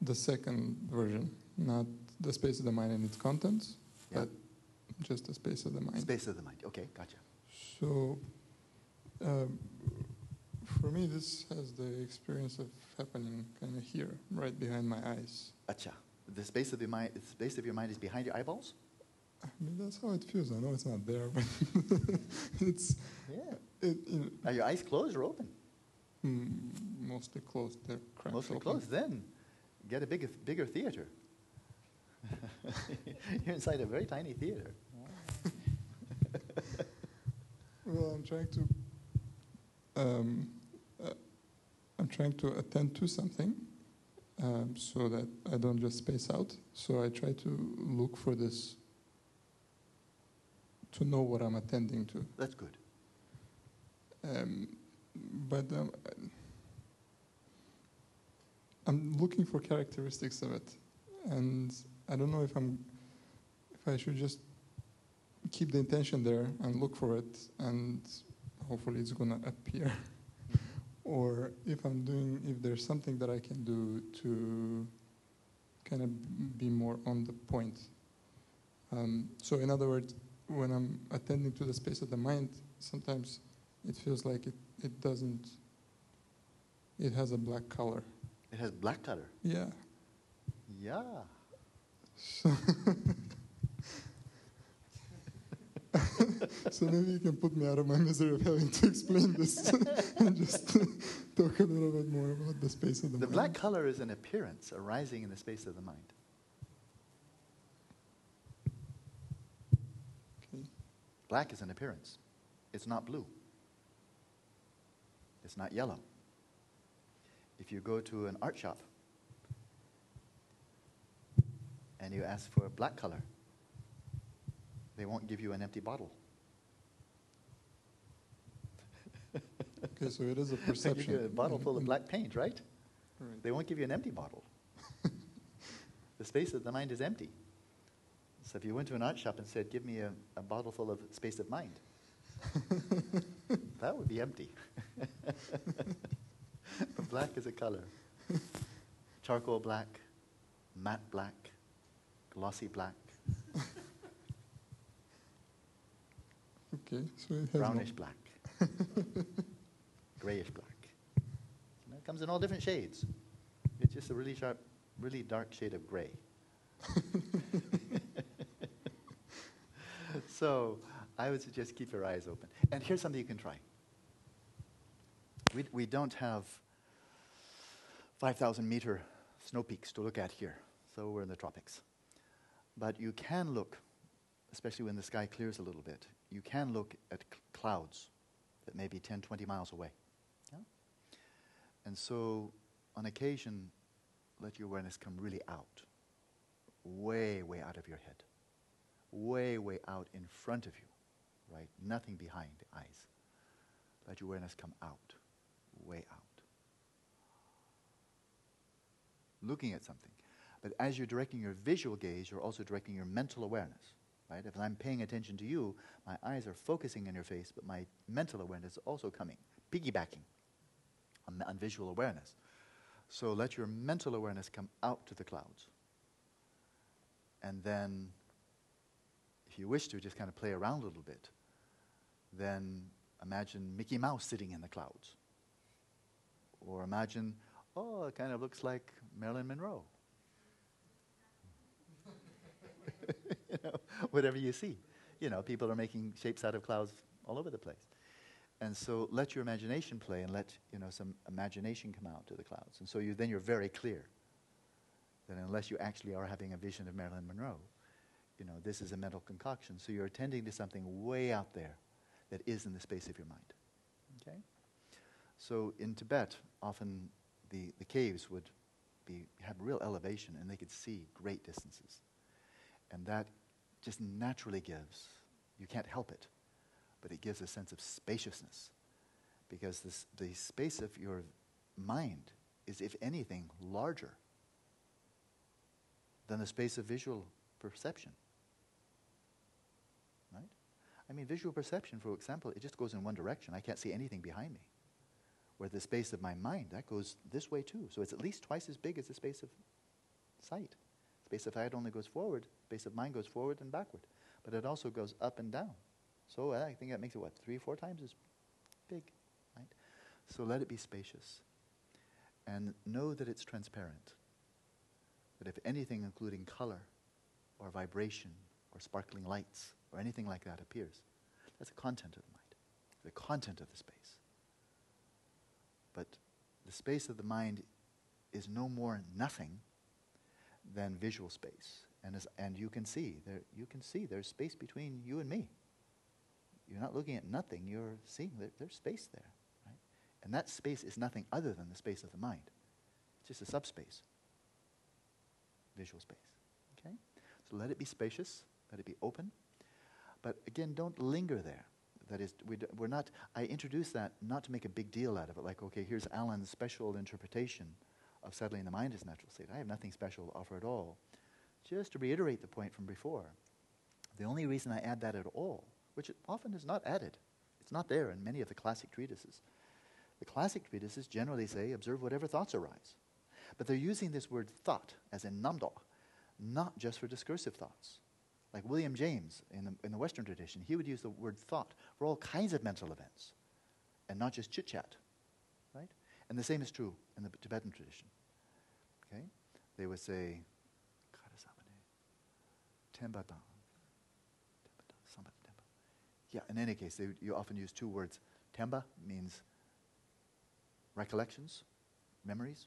The second version, not the space of the mind and its contents, Yeah. but just the space of the mind. Space of the mind. Okay, gotcha. So, um, for me, this has the experience of happening kind of here, right behind my eyes. Acha. The space of the mind, the space of your mind is behind your eyeballs. I mean, that's how it feels. I know it's not there, (laughs) but it's Yeah. it, you know, Are your eyes closed or open? mm, mostly closed. They're cracked Mostly open. closed. Then get a bigger, bigger theater. (laughs) You're inside a very tiny theater. Well, I'm trying to. Um, uh, I'm trying to attend to something, um, so that I don't just space out. So I try to look for this. To know what I'm attending to, That's good. um, but um, I'm looking for characteristics of it, and I don't know if I'm, if I should just keep the intention there and look for it, and hopefully it's gonna appear, (laughs) or if I'm doing, if there's something that I can do to kind of be more on the point. Um, so, in other words, when I'm attending to the space of the mind, sometimes it feels like it, it doesn't, it has a black color. It has black color. Yeah. Yeah. So, (laughs) (laughs) so maybe you can put me out of my misery of having to explain this (laughs) and just (laughs) talk a little bit more about the space of the, The mind. The black color is an appearance arising in the space of the mind. Okay. Black is an appearance. It's not blue. It's not yellow. If you go to an art shop and you ask for a black color, they won't give you an empty bottle. Okay, so it is a (laughs) perception. you a bottle full of black paint, right? Right. They won't give you an empty bottle. (laughs) the space of the mind is empty. So if you went to an art shop and said, Give me a, a bottle full of space of mind, (laughs) that would be empty. black is a color charcoal black, matte black, glossy black, Okay, so it has brownish black, (laughs) grayish black. Know, it comes in all different shades. It's just a really sharp, really dark shade of gray. (laughs) so I would suggest keep your eyes open. And here's something you can try. We, we don't have 5,000 meter snow peaks to look at here, so we're in the tropics. But you can look, especially when the sky clears a little bit, you can look at c- clouds that may be 10, 20 miles away. Yeah? And so, on occasion, let your awareness come really out, way, way out of your head, way, way out in front of you, right? Nothing behind the eyes. Let your awareness come out, way out. Looking at something. But as you're directing your visual gaze, you're also directing your mental awareness, right? If I'm paying attention to you, my eyes are focusing on your face, but my mental awareness is also coming, piggybacking on, on visual awareness. So let your mental awareness come out to the clouds. And then, if you wish to, just kind of play around a little bit. Then imagine Mickey Mouse sitting in the clouds. Or imagine, oh, it kind of looks like Marilyn Monroe. you know, (laughs) whatever you see. You know, people are making shapes out of clouds all over the place. And so let your imagination play and let, you know, some imagination come out to the clouds. And so you, then you're very clear that unless you actually are having a vision of Marilyn Monroe, you know, this is a mental concoction. So you're attending to something way out there that is in the space of your mind. Okay? So in Tibet, often the, the caves would be, have real elevation and they could see great distances. And that just naturally gives, you can't help it, but it gives a sense of spaciousness. Because this, the space of your mind is, if anything, larger than the space of visual perception. Right? I mean, visual perception, for example, it just goes in one direction. I can't see anything behind me. Where the space of my mind, that goes this way too. So it's at least twice as big as the space of sight. Space of sight only goes forward, base of mind goes forward and backward. But it also goes up and down. So uh, I think that makes it what, three, four times as big, right? So let it be spacious. And know that it's transparent. That if anything, including color or vibration or sparkling lights or anything like that appears, that's the content of the mind, the content of the space. But the space of the mind is no more nothing than visual space. And, as, and you can see there, you can see there's space between you and me. You're not looking at nothing, you're seeing that there's space there. Right? And that space is nothing other than the space of the mind. It's just a subspace. Visual space. Okay? So let it be spacious, let it be open. But again, don't linger there. That is, we we're not, I introduce that not to make a big deal out of it, like, okay, here's Alan's special interpretation of settling the mind as natural state. I have nothing special to offer at all. Just to reiterate the point from before, the only reason I add that at all, which often is not added, it's not there in many of the classic treatises. The classic treatises generally say, observe whatever thoughts arise. But they're using this word thought, as in namdo, not just for discursive thoughts. Like William James in the, in the Western tradition, he would use the word thought for all kinds of mental events, and not just chit chat. And the same is true in the Tibetan tradition. Okay? They would say, Temba. Yeah, in any case, they, you often use two words. Temba means recollections, memories,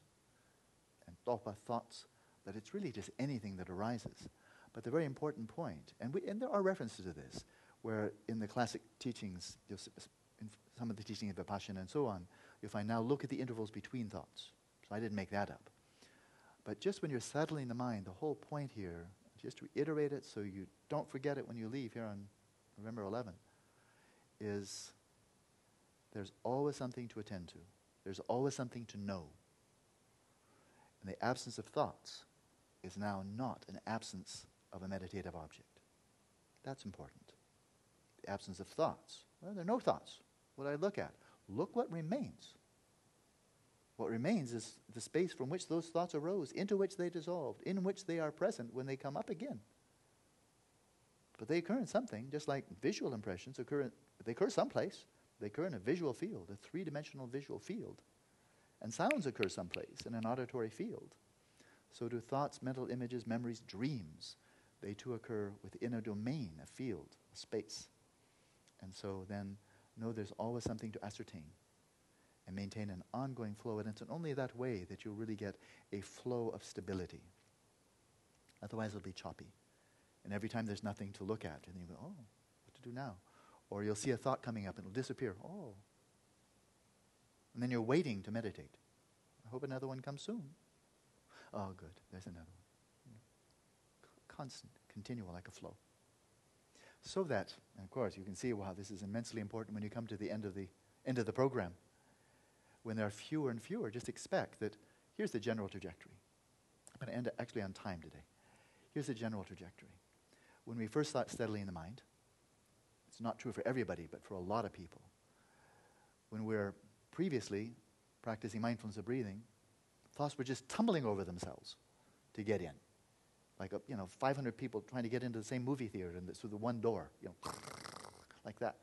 and topa, thoughts, that it's really just anything that arises. But the very important point, and, we, and there are references to this, where in the classic teachings, in some of the teaching of Vipassana and so on, you'll find now look at the intervals between thoughts. So I didn't make that up. But just when you're settling the mind, the whole point here, just to reiterate it so you don't forget it when you leave here on November 11, is there's always something to attend to. There's always something to know. And the absence of thoughts is now not an absence of a meditative object. That's important. The absence of thoughts. Well, there are no thoughts. What I look at? Look what remains. What remains is the space from which those thoughts arose, into which they dissolved, in which they are present when they come up again. But they occur in something, just like visual impressions occur in, they occur someplace. They occur in a visual field, a three dimensional visual field. And sounds occur someplace in an auditory field. So do thoughts, mental images, memories, dreams. They too occur within a domain, a field, a space. And so then know there's always something to ascertain and maintain an ongoing flow. And it's only that way that you'll really get a flow of stability. Otherwise, it'll be choppy. And every time there's nothing to look at, and you go, oh, what to do now? Or you'll see a thought coming up and it'll disappear. Oh. And then you're waiting to meditate. I hope another one comes soon. Oh, good. There's another one. Constant, continual, like a flow. So that, and of course, you can see, wow, this is immensely important when you come to the end of the end of the program. When there are fewer and fewer, just expect that here's the general trajectory. I'm going to end actually on time today. Here's the general trajectory. When we first thought steadily in the mind, it's not true for everybody, but for a lot of people. When we're previously practicing mindfulness of breathing, thoughts were just tumbling over themselves to get in. Like, a, you know, 500 people trying to get into the same movie theater and through the one door, you know, (laughs) like that.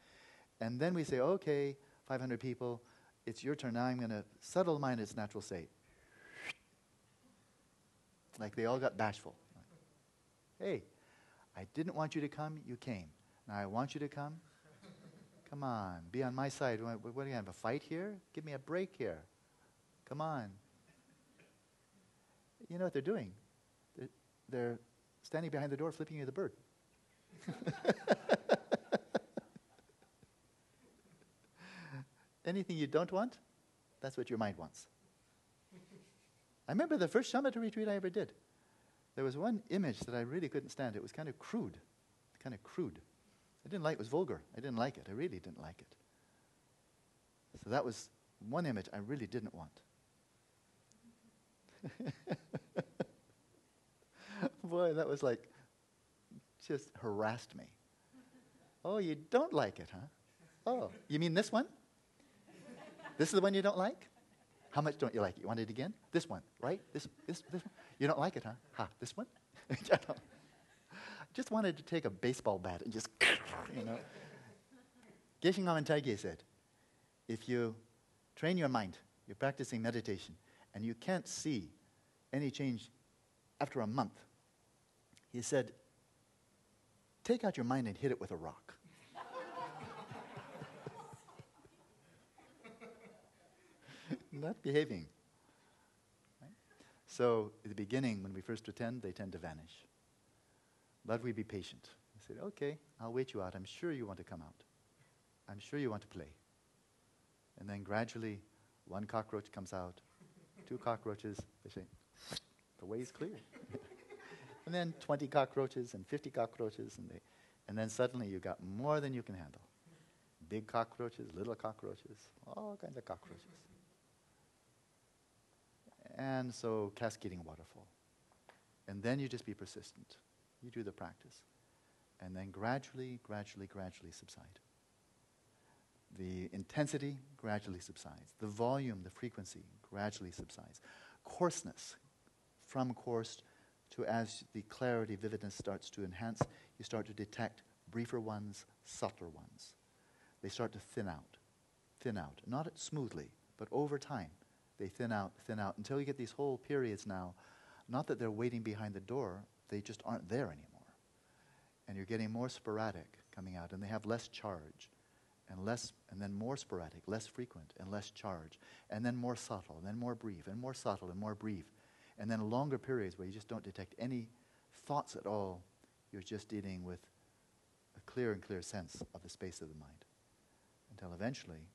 And then we say, okay, 500 people, it's your turn. Now I'm going to settle mind in its natural state. Like they all got bashful. Hey, I didn't want you to come, you came. Now I want you to come. Come on, be on my side. What, what, do you have, a fight here? Give me a break here. Come on. You know what they're doing? They're, standing behind the door flipping you the bird. (laughs) Anything you don't want, that's what your mind wants. I remember the first shamatha retreat I ever did. There was one image that I really couldn't stand. It was kind of crude. Kind of crude. I didn't like. It was vulgar. I didn't like it. I really didn't like it. So that was one image I really didn't want. (laughs) Boy, that was like, just harassed me. Oh, you don't like it, huh? Oh, you mean this one? This is the one you don't like? How much don't you like it? You want it again? This one, right? This, this, this one? You don't like it, huh? Ha, this one? (laughs) just wanted to take a baseball bat and just, (laughs) you know. Geshe Ngawang Dhargyey said, if you train your mind, you're practicing meditation, and you can't see any change after a month, he said, take out your mind and hit it with a rock. (laughs) Not behaving. Right? So, at the beginning, when we first attend, they tend to vanish. But we be patient. I said, okay, I'll wait you out. I'm sure you want to come out. I'm sure you want to play. And then gradually, one cockroach comes out, two cockroaches. They say, the way is clear. (laughs) and then 20 cockroaches and 50 cockroaches, and, they, and then suddenly you got more than you can handle. Big cockroaches, little cockroaches, all kinds of cockroaches. And so, cascading waterfall. And then you just be persistent. You do the practice. And then gradually, gradually, gradually subside. The intensity gradually subsides. The volume, the frequency gradually subsides. Coarseness, from coarse to as the clarity, vividness starts to enhance, you start to detect briefer ones, subtler ones. They start to thin out, thin out. Not smoothly, but over time. They thin out, thin out, until you get these whole periods now. Not that they're waiting behind the door, they just aren't there anymore. And you're getting more sporadic coming out, and they have less charge, and less, and then more sporadic, less frequent, and less charge, and then more subtle, and then more brief, and more subtle, and more brief, and then longer periods where you just don't detect any thoughts at all. You're just dealing with a clear and clear sense of the space of the mind, until eventually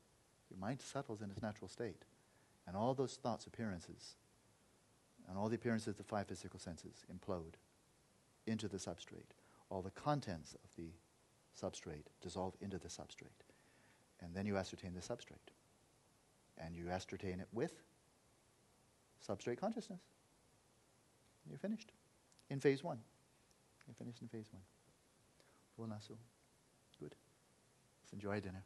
your mind settles in its natural state, and all those thoughts, appearances, and all the appearances of the five physical senses implode into the substrate. All the contents of the substrate dissolve into the substrate. And then you ascertain the substrate. And you ascertain it with substrate consciousness. You're finished in phase one. You're finished in phase one. Good. Let's enjoy dinner.